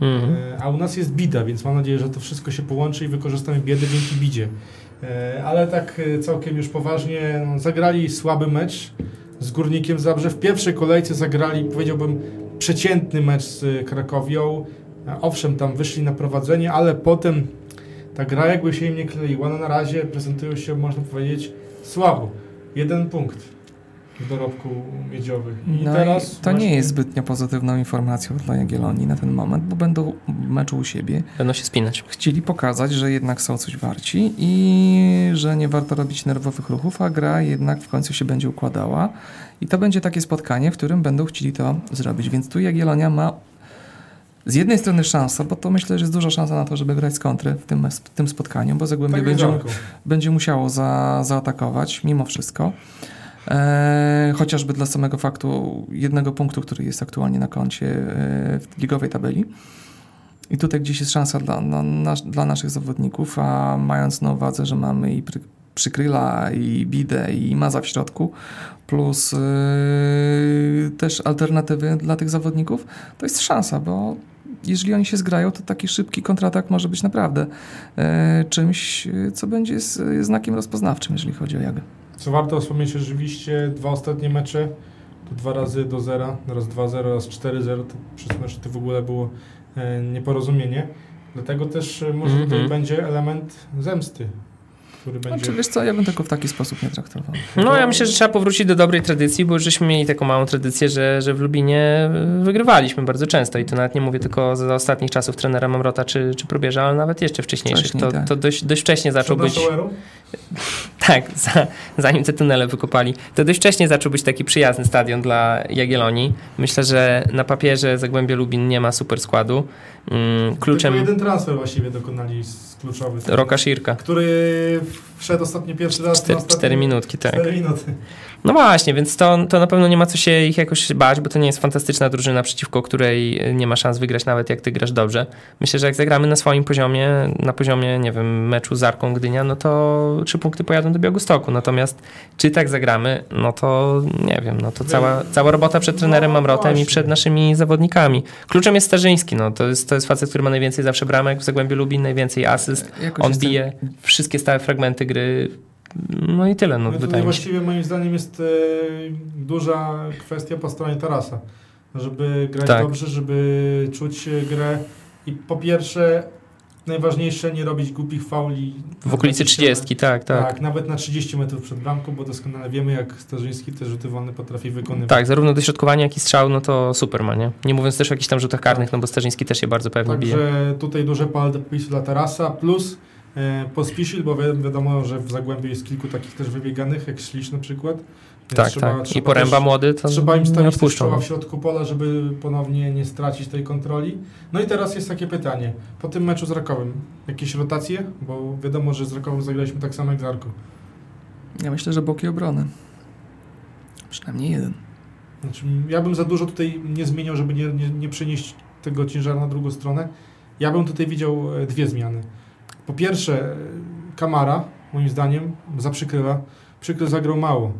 Mhm. E, A u nas jest bida, więc mam nadzieję, że to wszystko się połączy i wykorzystamy biedę dzięki bidzie. E, Ale tak e, całkiem już poważnie, no, zagrali słaby mecz z Górnikiem Zabrze. W pierwszej kolejce zagrali, powiedziałbym, przeciętny mecz z Krakowią. Owszem, tam wyszli na prowadzenie, ale potem ta gra jakby się im nie kleiła. No na razie prezentują się, można powiedzieć, słabo. Jeden punkt w dorobku miedziowych. I No teraz i to właśnie- nie jest zbytnio pozytywną informacją dla Jagiellonii na ten moment, bo będą meczu u siebie. Będą się spinać. Chcieli pokazać, że jednak są coś warci i że nie warto robić nerwowych ruchów, a gra jednak w końcu się będzie układała. I to będzie takie spotkanie, w którym będą chcieli to zrobić. Więc tu Jagiellonia ma z jednej strony szansę, bo to myślę, że jest duża szansa na to, żeby grać z kontry w tym, w tym spotkaniu, bo Zagłębie Tak będzie, będzie musiało za, zaatakować mimo wszystko. E, chociażby dla samego faktu jednego punktu, który jest aktualnie na koncie e, w ligowej tabeli. I tutaj gdzieś jest szansa dla, na, dla naszych zawodników, a mając na uwadze, że mamy i pry, Przykryla, i Bidę, i Maza w środku, plus e, też alternatywy dla tych zawodników, to jest szansa, bo jeżeli oni się zgrają, to taki szybki kontratak może być naprawdę e, czymś, e, co będzie z, znakiem rozpoznawczym, jeżeli chodzi o Jagę. Co warto wspomnieć, rzeczywiście dwa ostatnie mecze, to dwa razy do zera, raz 2-0, raz 4-0, to przez to w ogóle było e, nieporozumienie. Dlatego też e, może Mhm. tutaj będzie element zemsty, który będzie... Znaczy, wiesz co, ja bym tego w taki sposób nie traktował. No ja myślę, że trzeba powrócić do dobrej tradycji, bo żeśmy mieli taką małą tradycję, że, że w Lubinie y, wygrywaliśmy bardzo często i to nawet nie mówię tylko za ostatnich czasów trenera Mamrota czy, czy Probierza, ale nawet jeszcze wcześniejszych. Wcześniej, to, tak. to dość, dość wcześnie zaczął Przed być... Tak, za, zanim te tunele wykopali. To dość wcześnie zaczął być taki przyjazny stadion dla Jagiellonii. Myślę, że na papierze Zagłębie Lubin nie ma super składu. Mm, kluczem Tylko jeden transfer właściwie dokonali z kluczowy. Roka Shirka. Który wszedł ostatnio pierwszy raz. Cztery, na ostatnie- cztery minutki, tak. Cztery minuty. No właśnie, więc to, to na pewno nie ma co się ich jakoś bać, bo to nie jest fantastyczna drużyna, przeciwko której nie ma szans wygrać, nawet jak ty grasz dobrze. Myślę, że jak zagramy na swoim poziomie, na poziomie, nie wiem, meczu z Arką Gdynia, no to trzy punkty pojadą do Białegostoku. Natomiast czy tak zagramy, no to nie wiem, no to cała, cała robota przed trenerem No Mamrotem i przed naszymi zawodnikami. Kluczem jest Starzyński, no to jest, to jest facet, który ma najwięcej zawsze bramek w Zagłębiu Lubin, najwięcej asyst. Jakoś On bije wszystkie stałe fragmenty gry. No i tyle, no No tutaj wydaje właściwie moim zdaniem jest e, duża kwestia po stronie Tarasa. Żeby grać Tak. dobrze, żeby czuć e, grę i po pierwsze najważniejsze nie robić głupich fauli. W okolicy 30, tak, tak. Tak. nawet na 30 metrów przed bramką, bo doskonale wiemy jak Starzyński te rzuty wolne potrafi wykonywać. Tak, zarówno dośrodkowanie, jak i strzał, no to super ma, nie? Nie mówiąc też o jakichś tam rzutach karnych, no bo Starzyński też się bardzo pewnie bije. Także tutaj duże pole do popisu dla Tarasa, plus e, pospisil, bo wi wiadomo, że w Zagłębiu jest kilku takich też wybieganych, jak Ślisz na przykład. Więc Tak, trzeba- tak. I trzeba poręba też- młody to Trzeba im stawić też czoła w środku pola, żeby ponownie nie stracić tej kontroli. No i teraz jest takie pytanie. Po tym meczu z Rakowem, jakieś rotacje? Bo wiadomo, że z Rakowem zagraliśmy tak samo jak z Arką. Ja myślę, że boki obrony. Przynajmniej jeden. Znaczy, ja bym za dużo tutaj nie zmieniał, żeby nie, nie, nie przenieść tego ciężaru na drugą stronę. Ja bym tutaj widział e, dwie zmiany. Po pierwsze, Kamara, moim zdaniem, zaprzykrywa. Przykry zagrał mało.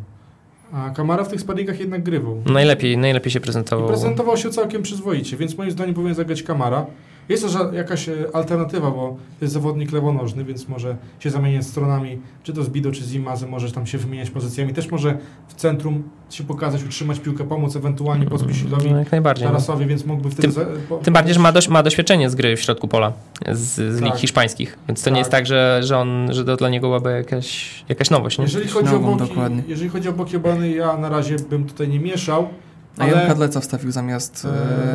A Kamara w tych sparingach jednak grywał. Najlepiej, najlepiej się I prezentował. prezentował się całkiem przyzwoicie, więc moim zdaniem powinien zagrać Kamara. Jest to jakaś e, alternatywa, bo to jest zawodnik lewonożny, więc może się zamieniać stronami, czy to z Bido, czy z Imazem, może tam się wymieniać pozycjami. Też może w centrum się pokazać, utrzymać piłkę, pomóc ewentualnie Pospisilowi, No, jak najbardziej. No. Tarasowi, więc mógłby wtedy... Tym- za, po, Tym bardziej, że ma, doś, ma doświadczenie z gry w środku pola, z, z lig Tak. hiszpańskich, więc to nie Tak. jest tak, że, że, on, że to dla niego byłaby jakaś, jakaś nowość, nie? Jeżeli chodzi, o Nową, boki, dokładnie. jeżeli chodzi o boki obrony, ja na razie bym tutaj nie mieszał, A Jan ale... Kadleca wstawił zamiast...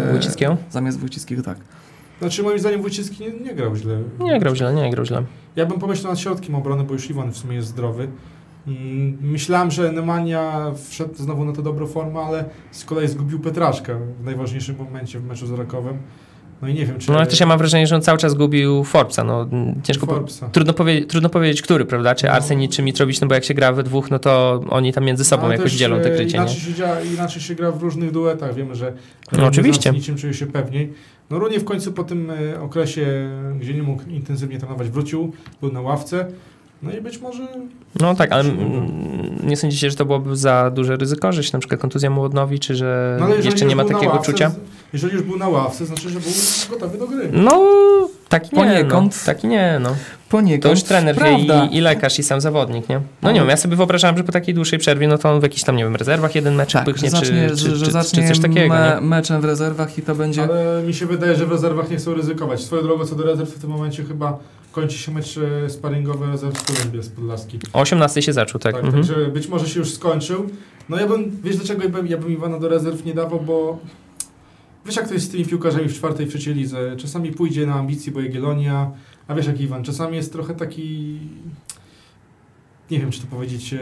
E, Wójcickiego? Zamiast Wójcickiego, tak. Znaczy moim zdaniem Wójcicki nie, nie grał źle. Nie grał źle, nie grał źle. Ja bym pomyślał nad środkiem obrony, bo już Iwan w sumie jest zdrowy. Mm, Myślałem, że Nemanja wszedł znowu na tę dobrą formę, ale z kolei zgubił Petraszka w najważniejszym momencie w meczu z Rakowem. No i nie wiem, czy... No ale też ja mam wrażenie, że on cały czas gubił Forbesa, no ciężko po, Forbesa. Trudno, powie, trudno powiedzieć, który, prawda? Czy No. Arseni, czy Mitrowicz, no bo jak się gra we dwóch, no to oni tam między sobą Ale jakoś dzielą te krycie, nie? inaczej się, dzia, inaczej się gra w różnych duetach. Wiemy, że No, oczywiście. niczym czuje się pewniej. No Runie w końcu po tym e, okresie, gdzie nie mógł intensywnie trenować, wrócił, był na ławce. No i być może No tak, ale nie sądzicie, że to byłoby za duże ryzyko, że się na przykład kontuzja mu odnowi, czy że no, jeszcze nie ma takiego ławce, czucia? Jeżeli już był na ławce, znaczy, że był gotowy do gry. No, tak i nie, no, Poniekąd. tak i nie, no. Poniekąd, To już trener prawda. i, i lekarz, i sam zawodnik, nie? No nie wiem, ja sobie wyobrażałem, że po takiej dłuższej przerwie, no to on w jakichś tam, nie wiem, rezerwach jeden mecz Tak, pyknie, zacznie, czy, że, czy, że czy, zacznie czy coś takiego, me, nie? meczem w rezerwach i to będzie... Ale mi się wydaje, że w rezerwach nie chcą ryzykować. Swoją drogą co do rezerw w tym momencie chyba kończy się mecz e, sparingowy rezerw z Kulem Bielsk Podlaski. O 18 się zaczął, tak. Tak, mhm. Także być może się już skończył. No ja bym, wiesz dlaczego ja bym, ja bym Iwana do rezerw nie dawał, bo wiesz jak to jest z tymi piłkarzami w czwartej, trzeciej lidze. Czasami pójdzie na ambicje, bo Jagiellonia, a wiesz jak Iwan, czasami jest trochę taki nie wiem, czy to powiedzieć, e,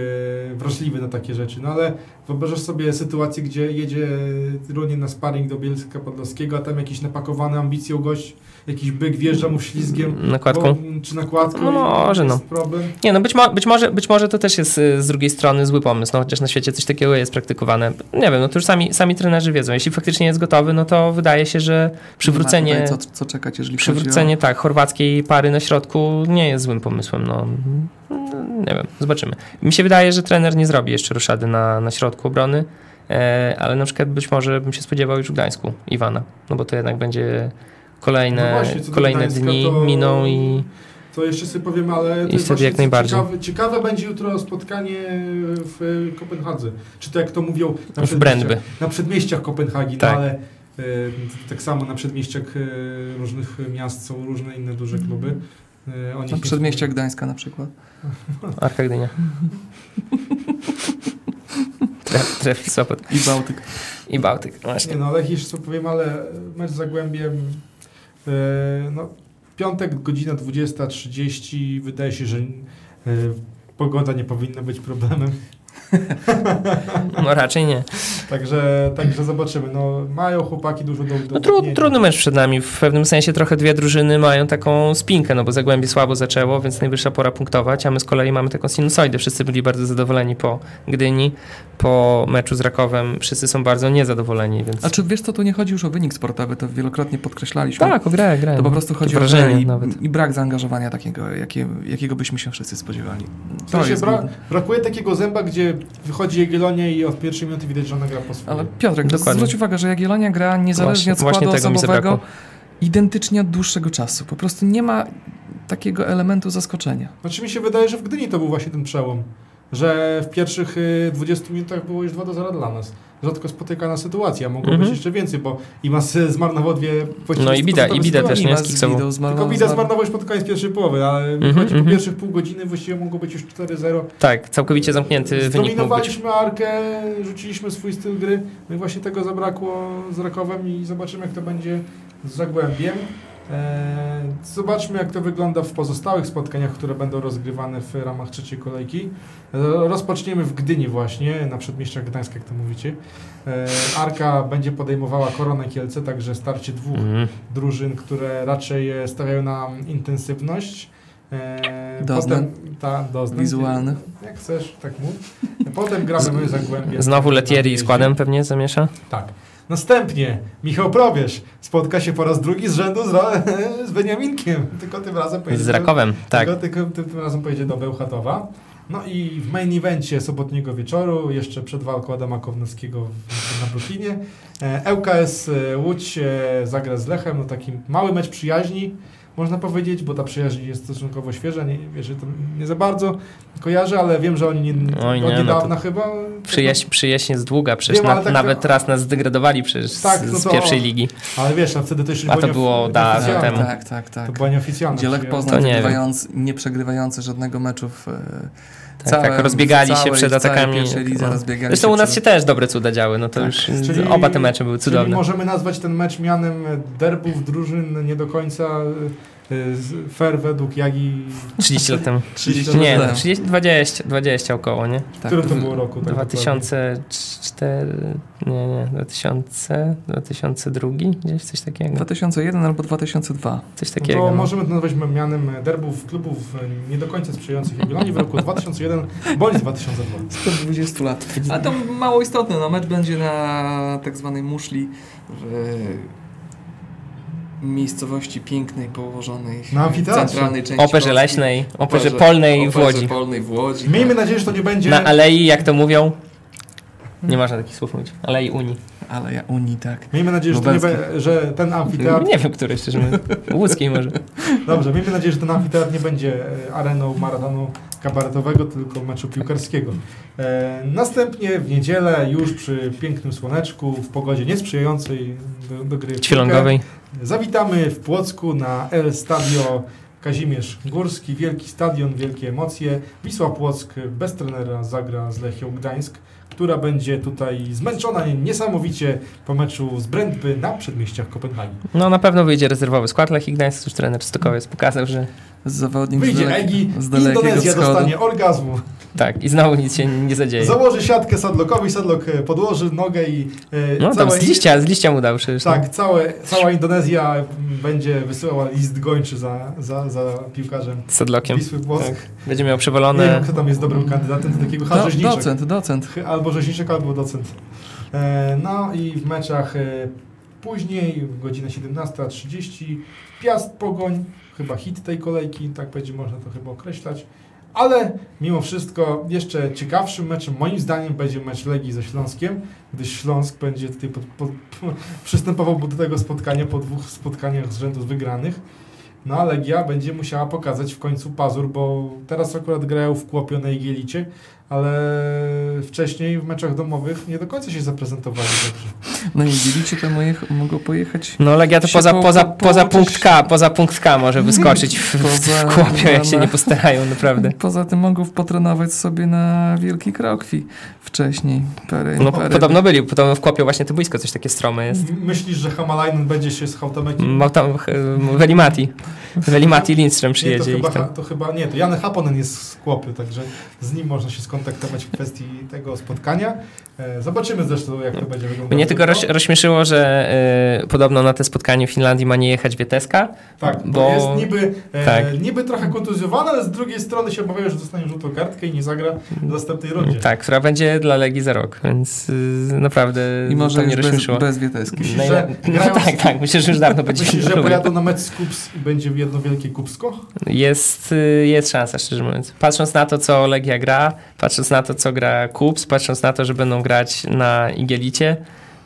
wrażliwy na takie rzeczy, no ale wyobrażasz sobie sytuację, gdzie jedzie Runie na sparring do Bielska Podlaskiego, a tam jakiś napakowany ambicją gość, jakiś byk wjeżdża mu ślizgiem, Nakładką. bo, czy nakładką. No może, no. problem. Nie, no być, mo- być, może, być może to też jest y, z drugiej strony zły pomysł, no chociaż na świecie coś takiego jest praktykowane. Nie wiem, no to już sami, sami trenerzy wiedzą. Jeśli faktycznie jest gotowy, no to wydaje się, że przywrócenie, co, co czekać, jeżeli przywrócenie tak, chorwackiej pary na środku nie jest złym pomysłem. No, nie wiem, zobaczymy. Mi się wydaje, że trener nie zrobi jeszcze roszady na, na środku obrony, e, ale na przykład być może bym się spodziewał już w Gdańsku Iwana, no bo to jednak będzie kolejne, No właśnie, kolejne dni to- miną i To jeszcze sobie powiem, ale to I wtedy jak najbardziej. Ciekawe, ciekawe będzie jutro spotkanie w Kopenhadze. Czy to jak to mówią na w Brandby. na przedmieściach Kopenhagi, Tak. no ale e, tak samo na przedmieściach e, różnych miast są różne inne duże kluby. O nich Na nie przedmieściach Gdańska na przykład. Arka Gdynia. Tref, tref Sopot I Bałtyk. i Bałtyk, wspomnę. właśnie. Nie no, ale jeszcze co powiem, ale mecz z Zagłębiem e, no, piątek, godzina 20.30 wydaje się, że e, pogoda nie powinna być problemem. No raczej nie. Także, także zobaczymy. No, mają chłopaki dużo do, do No, trudny mecz przed nami. W pewnym sensie trochę dwie drużyny mają taką spinkę, no bo Zagłębie słabo zaczęło, więc najwyższa pora punktować, a my z kolei mamy taką sinusoidę. Wszyscy byli bardzo zadowoleni po Gdyni, po meczu z Rakowem. Wszyscy są bardzo niezadowoleni, więc... A czy wiesz co, tu nie chodzi już o wynik sportowy, to wielokrotnie podkreślaliśmy. Tak, o grę, grę. To po prostu chodzi o wrażenie grę i, nawet. i brak zaangażowania takiego, jakie, jakiego byśmy się wszyscy spodziewali. W To sensie jest bra- brakuje takiego zęba, gdzie wychodzi Jagiellonia i od pierwszej minuty widać, że ona gra po swoim. Ale Piotrek, Dokładnie. zwróć uwagę, że Jagiellonia gra niezależnie Właśnie- od składu osobowego identycznie od dłuższego czasu. Po prostu nie ma takiego elementu zaskoczenia. Znaczy mi się wydaje, że w Gdyni to był właśnie ten przełom. Że w pierwszych y, 20 minutach było już 2 do 0 dla nas. Rzadko spotykana sytuacja, mogło Mhm. być jeszcze więcej, bo Imas y, zmarnował dwie No i Bida- i Bida też, nie? Tylko Bida zmarnował- już pod koniec pierwszej połowy, ale Mhm, wychodzi po mhm. pierwszych pół godziny właściwie mogło być już 4-0. Tak, całkowicie zamknięty wynik mógł być. Arkę, rzuciliśmy swój styl gry, no i właśnie tego zabrakło z Rakowem i zobaczymy jak to będzie z Zagłębiem. Eee, Zobaczmy jak to wygląda w pozostałych spotkaniach, które będą rozgrywane w ramach trzeciej kolejki. Ro- Rozpoczniemy w Gdyni właśnie, na przedmieściach Gdańska, jak to mówicie. Eee, Arka będzie podejmowała Koronę Kielce, także starcie dwóch Mhm. drużyn, które raczej e, stawiają na intensywność. E, Doznań. Potem, ta, doznań. Wizualny. Jak chcesz, tak mów. Potem gramy my Zagłębie. Znowu Letieri Jeździ. składem pewnie zamiesza? Tak. Następnie Michał Probierz spotka się po raz drugi z rzędu z, Ra- z Beniaminkiem. Tylko tym razem pojedzie Z do- Rakowem, tak. Tylko, tylko tym, tym razem pojedzie do Bełchatowa. No i w main evencie sobotniego wieczoru, jeszcze przed walką Adama Kownackiego na Brooklynie, e, ŁKS e, Łódź e, zagra z Lechem, no taki mały mecz przyjaźni, można powiedzieć, bo ta przyjaźń jest stosunkowo świeża, nie, wiesz, że to nie za bardzo kojarzę, ale wiem, że oni nie, Oj, nie, od no niedawna chyba... Przyjaźń, przyjaźń jest długa, przecież Wiem, na, tak- nawet raz nas zdegradowali przecież z, Tak, no z to- pierwszej ligi. Ale wiesz, a wtedy to jeszcze A to nie- było nie dawno temu. Tak, tak, To tak. była nieoficjalna przyjaźń. Poznań To nie wiem. wygrywając, nie przegrywający żadnego meczu w e, Tak, całym- tak, rozbiegali w się całej- przed całej atakami. No. Zresztą u nas przed- się też dobre cuda działy, no to Tak. już Czyli- oba te mecze były Czyli cudowne. możemy nazwać ten mecz mianem derbów drużyn nie do końca fair według Jagi. 30 lat temu. 30 Nie, lat no, 30, 20, 20 około, nie? W tak, którym to było roku? Tak 2004, nie, nie, 2000, 2002, gdzieś coś takiego. 2001 albo 2002. Coś No takiego. to no. możemy to nazwać mianem derbów klubów y, nie do końca sprzyjających Jagiellonii w roku 2001 bądź 2002. Sprzed 20 lat. A to mało istotne, no mecz będzie na tak zwanej muszli w miejscowości pięknej położonej Na w centralnej części Operze Polski. leśnej, operze Operze- polnej w Operze Łodzi. polnej w Łodzi. Miejmy tak. nadzieję, że to nie będzie. Na alei, jak to mówią, nie można takich słów mówić, alei Unii. Ale ja Unii, tak. Miejmy nadzieję, że, be, że ten amfiteatr. Nie wiem, który szczerze mówiąc. Łódzkiej może. Dobrze, miejmy nadzieję, że ten amfiteatr nie będzie e, areną maratonu kabaretowego, tylko meczu piłkarskiego. E, następnie w niedzielę, już przy pięknym słoneczku, w pogodzie niesprzyjającej do, do gry Ćwilągowej. Zawitamy w Płocku na El Stadio Kazimierz Górski. Wielki stadion, wielkie emocje. Wisła Płock bez trenera zagra z Lechią Gdańsk, która będzie tutaj zmęczona niesamowicie po meczu z Brędby na przedmieściach Kopenhagi. No na pewno wyjdzie rezerwowy skład Lech Gdańsk, już trener Stokowiec pokazał, że Zawodnik z, Wyjdzie daleki, Egi, z dalekiego Indonezja wschodu. dostanie orgazmu. Tak i znowu nic się nie zadzieje. Założy siatkę Sadlokowi, Sadlok e, podłoży nogę i e, No tam z liścia, z liścia mu dał przecież. no. Tak, całe, cała Indonezja będzie wysyłała list gończy za, za, za piłkarzem. Wisły Płock. Tak. Będzie miał Nie wiem, przewalone. kto tam jest dobrym kandydatem do takiego Do, rzeźniczek. docent, docent. Albo rzeźniczek, albo docent. E, no i w meczach e, później, godzina 17.30, Piast Pogoń, chyba hit tej kolejki, tak będzie można to chyba określać. Ale mimo wszystko jeszcze ciekawszym meczem moim zdaniem będzie mecz Legii ze Śląskiem, gdyż Śląsk będzie tutaj pod, pod, przystępował do tego spotkania po dwóch spotkaniach z rzędu wygranych. No a Legia będzie musiała pokazać w końcu pazur, bo teraz akurat grają w Kłopionej Gielicie, ale wcześniej w meczach domowych nie do końca się zaprezentowali dobrze. No i dzielicie to moje, mogą pojechać No Legia to poza, po- poza, po- poza punkt K, poza punkt K może wyskoczyć w, Poza- w kłopio, jak się nie postarają, naprawdę. Poza tym mogą potrenować sobie na Wielki Krokwi wcześniej. Parę, No parę, podobno byli, podobno w kłopio właśnie to boisko coś takie strome jest. Myślisz, że Hamalainen będzie się z Hałtamekiem? Ma tam e, Velimati. Velimati Lindström Nie, to przyjedzie chyba, tam. to chyba nie, to Jan Haponen jest z Kłopy, także z nim można się skontaktować w kwestii tego spotkania. E, Zobaczymy zresztą, jak to będzie wyglądało. Mnie tylko roz, rozśmieszyło, że y, podobno na te spotkanie w Finlandii ma nie jechać Wieteska. Tak, bo bo- jest niby, e, tak. niby trochę kontuzjowany, ale z drugiej strony się obawiają, że dostanie żółtą kartkę i nie zagra w następnej rundzie. Tak, która będzie dla Legii za rok, więc y, naprawdę I może to mnie bez, rozśmieszyło. bez Wieteski. Myślisz, że No grają- tak, tak, myślę, że już dawno będzie Myślisz, że pojadą na mecz z Kups i będzie jedno wielkie kupsko? Jest, y, jest szansa, szczerze mówiąc. Patrząc na to, co Legia gra, patrząc na to, co gra Kups, patrząc na to, że będą grać na Igielicie,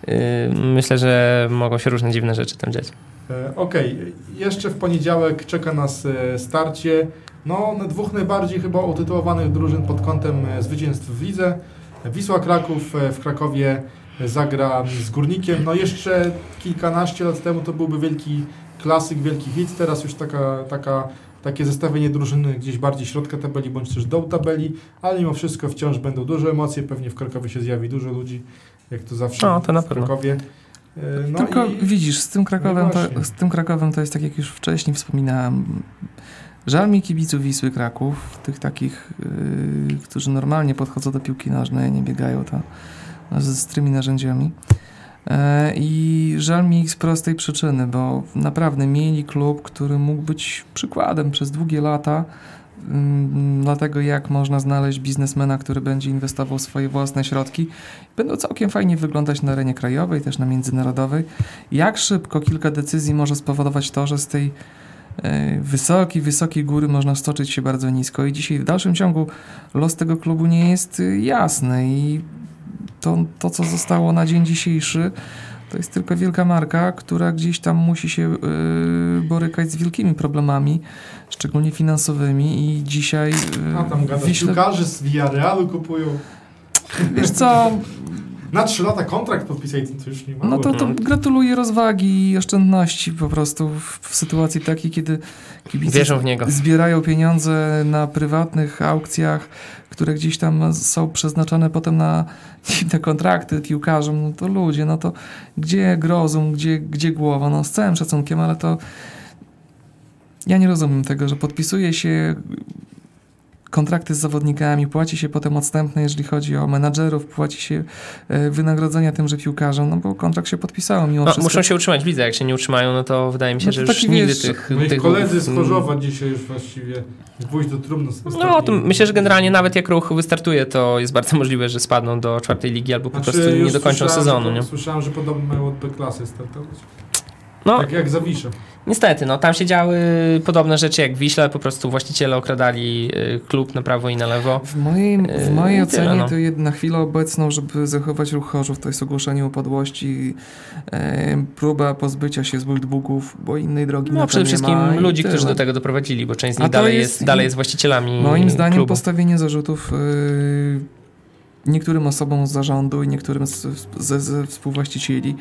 y, myślę, że mogą się różne dziwne rzeczy tam dziać. E, Okej, jeszcze w poniedziałek czeka nas e, starcie no, na dwóch najbardziej chyba utytułowanych drużyn pod kątem e, zwycięstw w lidze. Wisła Kraków w Krakowie zagra z Górnikiem. No jeszcze kilkanaście lat temu to byłby wielki klasyk, wielki hit. Teraz już taka, taka, takie zestawienie drużyny gdzieś bardziej środka tabeli bądź też dołu tabeli, ale mimo wszystko wciąż będą duże emocje. Pewnie w Krakowie się zjawi dużo ludzi, jak to zawsze No, to na w pewno. Krakowie. E, No Tylko i- widzisz, z tym, Krakowem No to, właśnie. z tym Krakowem to jest tak, jak już wcześniej wspominałem. Żal mi kibiców Wisły Kraków, tych takich, yy, którzy normalnie podchodzą do piłki nożnej, nie biegają tam ze strymi narzędziami. E, I żal mi ich z prostej przyczyny, bo naprawdę mieli klub, który mógł być przykładem przez długie lata mm, dlatego jak można znaleźć biznesmena, który będzie inwestował swoje własne środki. Będą całkiem fajnie wyglądać na arenie krajowej, też na międzynarodowej. Jak szybko kilka decyzji może spowodować to, że z tej e, wysokiej, wysokiej góry można stoczyć się bardzo nisko i dzisiaj w dalszym ciągu los tego klubu nie jest y, jasny i to, to co zostało na dzień dzisiejszy to jest tylko wielka marka, która gdzieś tam musi się y, borykać z wielkimi problemami, szczególnie finansowymi i dzisiaj y, A tam gadasz, Wiśle- piłkarzy z Villarrealu kupują. Wiesz co, Na 3 lata kontrakt podpisali, to już nie ma. no to, to Mhm. gratuluję rozwagi i oszczędności po prostu w, w sytuacji takiej, kiedy kibice Wierzą w niego. zbierają pieniądze na prywatnych aukcjach, które gdzieś tam są przeznaczone potem na dziwne kontrakty piłkarzom, no to ludzie, no to gdzie rozum, gdzie, gdzie głowa, no z całym szacunkiem, ale to ja nie rozumiem tego, że podpisuje się kontrakty z zawodnikami, płaci się potem odstępne, jeżeli chodzi o menadżerów, płaci się e, wynagrodzenia tymże piłkarzom, no bo kontrakt się podpisało mimo No, wszystko. muszą się utrzymać w lidze, jak się nie utrzymają, no to wydaje mi się, No że już taki, nigdy wiesz, tych... Moi tych koledzy z Chorzowa dzisiaj już właściwie gwóźdź do trumny. No, to myślę, że generalnie nawet jak ruch wystartuje, to jest bardzo możliwe, że spadną do czwartej ligi albo po Znaczy, prostu nie dokończą sezonu, że, nie? Słyszałem, że podobno mają od B-klasy startować. No, Tak jak Zawisze. Niestety, no tam się działy podobne rzeczy jak w Wiśle, po prostu właściciele okradali y, klub na prawo i na lewo. W mojej, w mojej tyle, ocenie no. to na chwilę obecną, żeby zachować ruch Chorzów, to jest ogłoszenie upadłości, e, próba pozbycia się złych długów, bo innej drogi No przede nie wszystkim ma ludzi, tyle. którzy do tego doprowadzili, bo część z nich dalej jest- dalej jest właścicielami Moim zdaniem klubu. postawienie zarzutów y, niektórym osobom z zarządu i niektórym z, z, ze współwłaścicieli,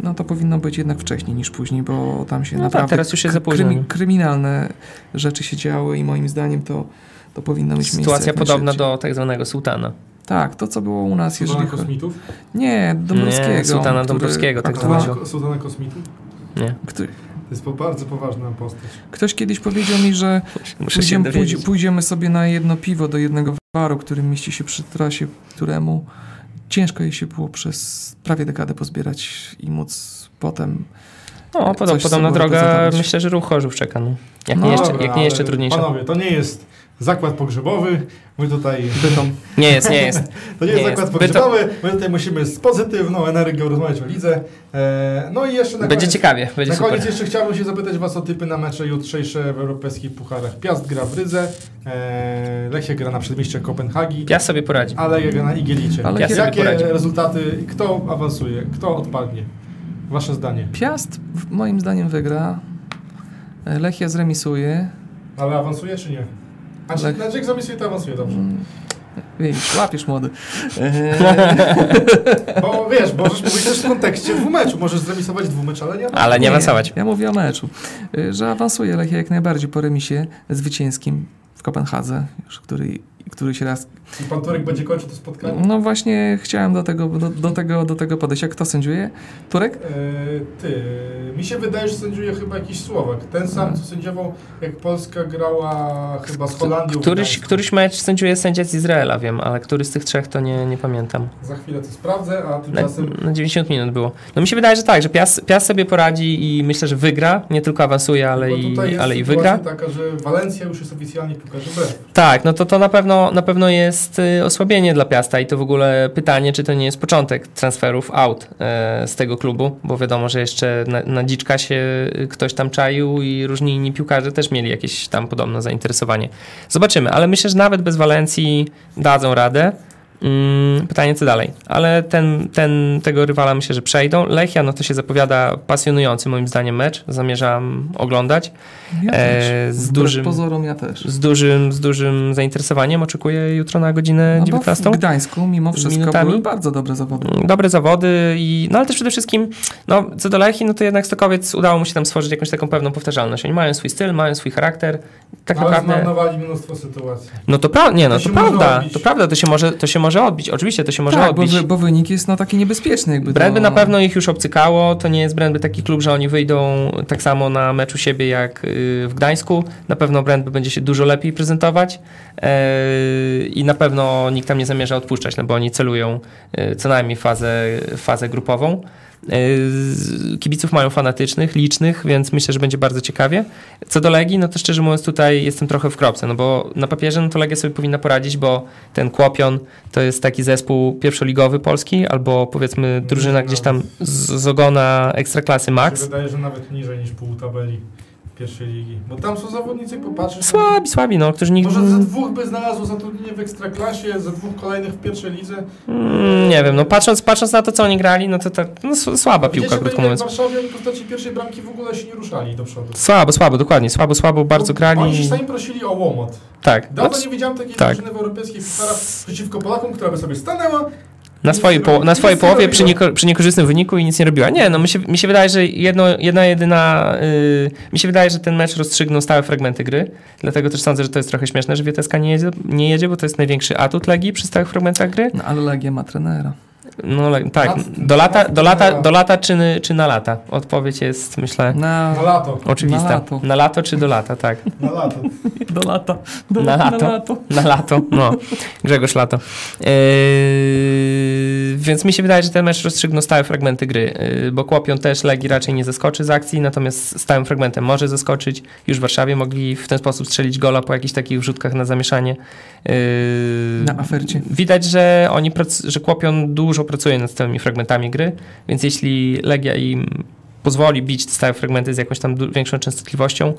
no to powinno być jednak wcześniej niż później, bo tam się No tak, naprawdę teraz już jest za kry- późno, nie? kryminalne rzeczy się działy i moim zdaniem to, to powinno mieć miejsce Sytuacja podobna do tak zwanego sułtana. Tak, to co było u nas, jeżeli chodzi... Kosmitów? Nie, Dąbrowskiego. Nie, Sułtana który- Dąbrowskiego, tak który- zwanego. Sułtana Kosmitów? Nie, który- To jest bardzo poważna postać. Ktoś kiedyś powiedział mi, że muszę się pójdziemy, pójdziemy sobie na jedno piwo do jednego baru, który mieści się przy trasie, któremu ciężko jej się było przez prawie dekadę pozbierać i móc potem... No, podob, coś podobna droga, myślę, że ruch Chorzów czeka. No. Jak, No nie jeszcze, Dobra, jak nie jeszcze trudniejsza. Panowie, to nie jest zakład pogrzebowy. My tutaj... Nie jest, nie jest. To nie, Nie jest jest. zakład to- pogrzebowy. My tutaj musimy z pozytywną energią rozmawiać o lidze. E, no i jeszcze na Będzie koniec... ciekawie, będzie Na super. koniec jeszcze chciałbym się zapytać Was o typy na mecze jutrzejsze w europejskich pucharach. Piast gra w Rydze, e, Lechia gra na przedmieściach Kopenhagi, Piast sobie poradzi. a Legia gra na Igielicie. Ale Piast Jakie poradzi. rezultaty, kto awansuje, kto odpadnie? Wasze zdanie. Piast moim zdaniem wygra, e, Lechia zremisuje, Ale awansuje czy nie? A czy, znaczy jak zamisuje, to awansuje dobrze. Mm, Widzisz, łapiesz młody. E, Bo wiesz, możesz mówić też w kontekście dwumeczu. Możesz zremisować dwumecz, ale nie Ale nie awansować. Ja mówię o meczu. Y, Że awansuje Lechia jak najbardziej po remisie zwycięskim w Kopenhadze, już który któryś raz. I pan Turek będzie kończył to spotkanie? No właśnie chciałem do tego, do, do tego, do tego podejść. Jak kto sędziuje? Turek? E, ty. Mi się wydaje, że sędziuje chyba jakiś Słowak. Ten sam, co sędziował, jak Polska grała chyba z Holandią. w Któryś, któryś mecz sędziuje sędzia z Izraela, wiem, ale który z tych trzech to nie, nie pamiętam. Za chwilę to sprawdzę, a Na, tymczasem... na 90 minut było. No mi się wydaje, że tak, że Piast, Piast sobie poradzi i myślę, że wygra. Nie tylko awansuje, ale, Bo i, ale i wygra. taka, że Walencja już jest oficjalnie B. Tak, no to to na pewno, na pewno jest y, osłabienie dla Piasta i to w ogóle pytanie, czy to nie jest początek transferów out e, z tego klubu, bo wiadomo, że jeszcze na, na Dziczka się y, ktoś tam czaił i różni inni piłkarze też mieli jakieś tam podobne zainteresowanie. Zobaczymy, ale myślę, że nawet bez Walencji dadzą radę. Mm, Pytanie, co dalej? Ale ten, ten, tego rywala myślę, że przejdą. Lechia, no to się zapowiada pasjonujący moim zdaniem mecz. Zamierzam oglądać. Ja E, też. z dużym- pozorom ja też. Z dużym, z dużym zainteresowaniem oczekuję jutro na godzinę No bo 19. w Gdańsku mimo wszystko minutami? były bardzo dobre zawody. Dobre zawody, i, no ale też przede wszystkim, no co do Lechii, no to jednak Stokowiec udało mu się tam stworzyć jakąś taką pewną powtarzalność. Oni mają swój styl, mają swój charakter. Tak Ale naprawdę. zmarnowali mnóstwo sytuacji. No to prawda, nie, no To to, prawda, to prawda, to się może, to się może odbić. Oczywiście to się może tak, bo, odbić. wy, bo wynik jest no taki niebezpieczny. Jakby Brandby to, na pewno ich już obcykało. To nie jest Brandby taki klub, że oni wyjdą tak samo na meczu siebie jak y, w Gdańsku. Na pewno Brandby będzie się dużo lepiej prezentować e, i na pewno nikt tam nie zamierza odpuszczać, no bo oni celują e, co najmniej fazę, fazę grupową. E, Kibiców mają fanatycznych, licznych, więc myślę, że będzie bardzo ciekawie. Co do Legii, no to szczerze mówiąc tutaj jestem trochę w kropce, no bo na papierze no to Legia sobie powinna poradzić, bo ten Kłopion to jest taki zespół pierwszoligowy polski, albo powiedzmy drużyna gdzieś tam z, z ogona Ekstraklasy Max. wydaje, że nawet niżej niż pół tabeli pierwszej ligi. Bo tam są zawodnicy, popatrzysz... Słabi, słabi, no, którzy nigdy... Może ze dwóch by znalazło zatrudnienie w Ekstraklasie, ze dwóch kolejnych w pierwszej lidze. Mm, nie wiem, no patrząc, patrząc na to, co oni grali, no to tak, no słaba piłka, Wiecie, krótko mówiąc. w Warszawie, w postaci pierwszej bramki w ogóle się nie ruszali do przodu. Słabo, słabo, dokładnie, słabo, słabo, bardzo Bo grali. Oni się sami prosili o łomot. Tak, Dawno znaczy, nie widziałem takiej tak. drużyny w europejskich pucharach przeciwko Polakom, która by sobie stanęła. Na swojej, po, na swojej połowie przy, nieko, przy niekorzystnym wyniku i nic nie robiła. Nie, no mi się, mi się wydaje, że jedno, jedna jedyna... Yy, mi się wydaje, że ten mecz rozstrzygnął stałe fragmenty gry, dlatego też sądzę, że to jest trochę śmieszne, że Wieteska nie jedzie, nie jedzie, bo to jest największy atut Legii przy stałych fragmentach gry. No, ale Legia ma trenera. No tak, do lata, do lata, na- do lata czy, czy na lata? Odpowiedź jest, myślę, Na, Na lato. oczywista. na lato. Na lato czy do lata, tak. Na lato. do lata. Do, Na na lato. lato. Na lato, no. Grzegorz Lato. Yy, więc mi się wydaje, że ten mecz rozstrzygnął stałe fragmenty gry, yy, bo Kłopion też Legii raczej nie zaskoczy z akcji, natomiast stałym fragmentem może zaskoczyć. Już w Warszawie mogli w ten sposób strzelić gola po jakichś takich wrzutkach na zamieszanie. Yy, Na afercie. Widać, że oni, że Kłopion dużo pracuje nad stałymi fragmentami gry, więc jeśli Legia im pozwoli bić te stałe fragmenty z jakąś tam większą częstotliwością,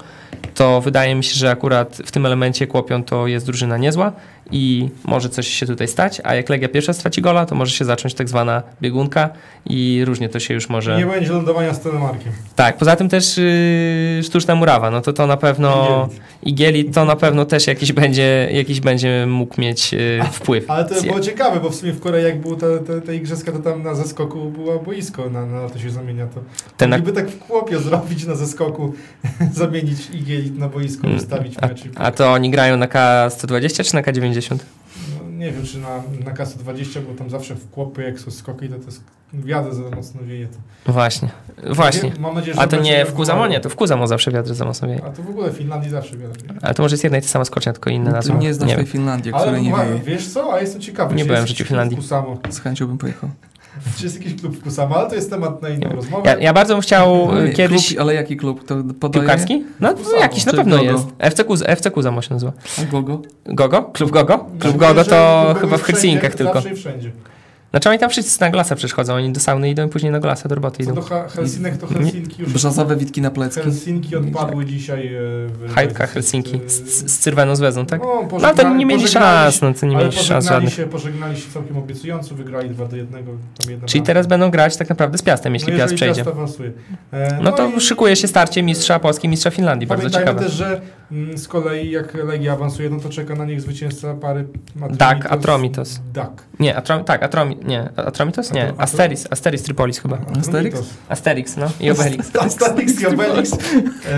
to wydaje mi się, że akurat w tym elemencie Kłopion to jest drużyna niezła i może coś się tutaj stać, a jak Legia pierwsza straci gola, to może się zacząć tak zwana biegunka i różnie to się już może... Nie będzie lądowania z Telemarkiem. Tak, poza tym też yy, sztuczna murawa, no to to na pewno... I Gielit to na pewno też jakiś będzie, jakiś będzie mógł mieć yy, wpływ. Ale to było ciekawe, bo w sumie w Korei jak było te, te, te igrzyska, to tam na zeskoku było boisko, na, na to się zamienia to. Ten Mogliby tak w kłopie zrobić na zeskoku, zamienić igielit na boisko, ustawić mecz. A to oni grają na K120 czy na K90? No, nie wiem, czy na, na kasę 20, bo tam zawsze w kłopy, jak są skoki, to to jest wiadę za mocno wieje. To. Właśnie, właśnie. Mam nadzieję, że A to nie w Kuzamonie, to w Kuzamo zawsze wiatr za mocno wieje. A to w ogóle w Finlandii zawsze wiele wieje. Ale to może jest jedna i ta sama skocznia, tylko inna No, nazwa. nie znasz nie tej. Finlandii, której nie wieje. wiesz co? A jestem ciekawy, Nie byłem jest w życiu w Finlandii. Kusamo. Z chęcią bym pojechał. Czy jest jakiś klub w Kusamo, ale to jest temat na inną rozmowę. Ja, ja bardzo bym chciał Ale y, kiedyś... Klub, ale jaki klub? To podaje? Piłkarski? No Kusamo. jakiś na pewno Gogo? jest. FC, Kuz, FC Kuzamo się nazywa. A Gogo? Gogo? Klub Gogo? Klub Gogo to klub chyba w Helsinkach tylko. Zawsze i wszędzie. Znaczy oni tam wszyscy na glasa przychodzą, oni do sauny idą i później na glasa, do roboty Co idą. do Helsinek, to Helsinki już... Brzozowe witki na plecki. Helsinki odpadły dzisiaj... e, w- Hajtka Helsinki z, z z Cyrweną tak? No, No ale to nie mieli pożegnali szans, się- no to nie ale mieli szans pożegnali żadnych. się, pożegnali się całkiem obiecująco, wygrali 2 do 1. Tam jedna Czyli bramka. teraz będą grać tak naprawdę z Piastem, jeśli no, Piast jeżeli przejdzie. Piast awansuje. E, No to i szykuje się starcie mistrza Polski, mistrza Finlandii, bardzo Pamiętajmy ciekawe. też, że mm, z kolei jak Legia awansuje, no to czeka na nich zwycięzca pary Dak, Atromitos. Dak. Nie, Atrom, tak, Atromi, nie, Atromitos? Nie, Asteris, Asteris Tripolis chyba. Asterix? Asterix, no i Obelix. Asterix i Obelix e,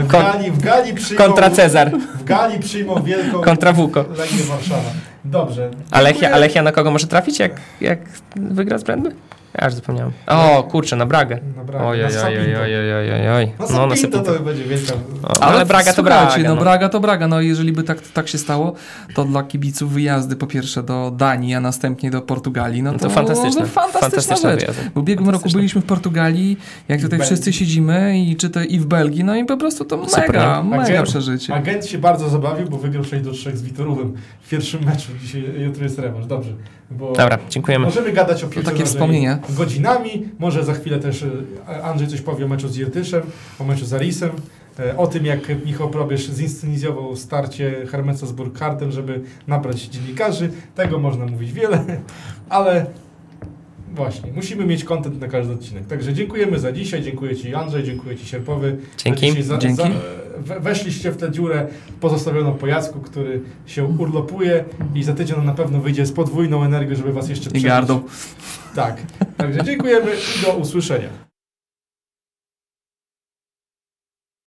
w Gali, w Gali przyjmą, Kontra Cezar, w Gali przyjmą wielką kontra Wuko. Legię Warszawa. Dobrze. A Lechia, Dziękuję. a Lechia na kogo może trafić, jak, jak wygra z Brandby? Ja aż zapomniałem. O, kurczę, na Bragę. Na Bragę, Oj, oj, oj, oj, oj, oj. No, No, na Sapinto to będzie wielka... Ale Braga to Braga. No, No. Braga to Braga. No jeżeli by tak, tak się stało, to dla kibiców wyjazdy po pierwsze do Danii, a następnie do Portugalii, no No to, to fantastyczne. no, fantastyczna Fantastyczne rzecz. wyjazdy. W ubiegłym roku byliśmy w Portugalii, jak tutaj wszyscy siedzimy i czy to i w Belgii, no i po prostu to Super, mega, nie? mega Agent- przeżycie. Agent się bardzo zabawił, bo wygrał 6 do 3 z Witorówem w pierwszym meczu. Dzisiaj, jutro jest rewanż. Dobrze. Bo Dobra, dziękujemy. Możemy gadać o piłce takie wspomnienia. godzinami. Może za chwilę też e, Andrzej coś powie o meczu z Jertyszem, o meczu z Arisem. e, O tym, jak Michał Probierz zinscenizował starcie Hermesa z Burkhartem, żeby nabrać dziennikarzy. Tego można mówić wiele, ale właśnie, musimy mieć kontent na każdy odcinek. Także dziękujemy za dzisiaj. Dziękuję Ci Andrzej, dziękuję Ci Sierpowy. Dzięki. Za, Dzięki. Za, weszliście w tę dziurę pozostawioną po Jacku, który się urlopuje i za tydzień on na pewno wyjdzie z podwójną energią, żeby Was jeszcze I przebić. gardą. Tak. Także dziękujemy i do usłyszenia.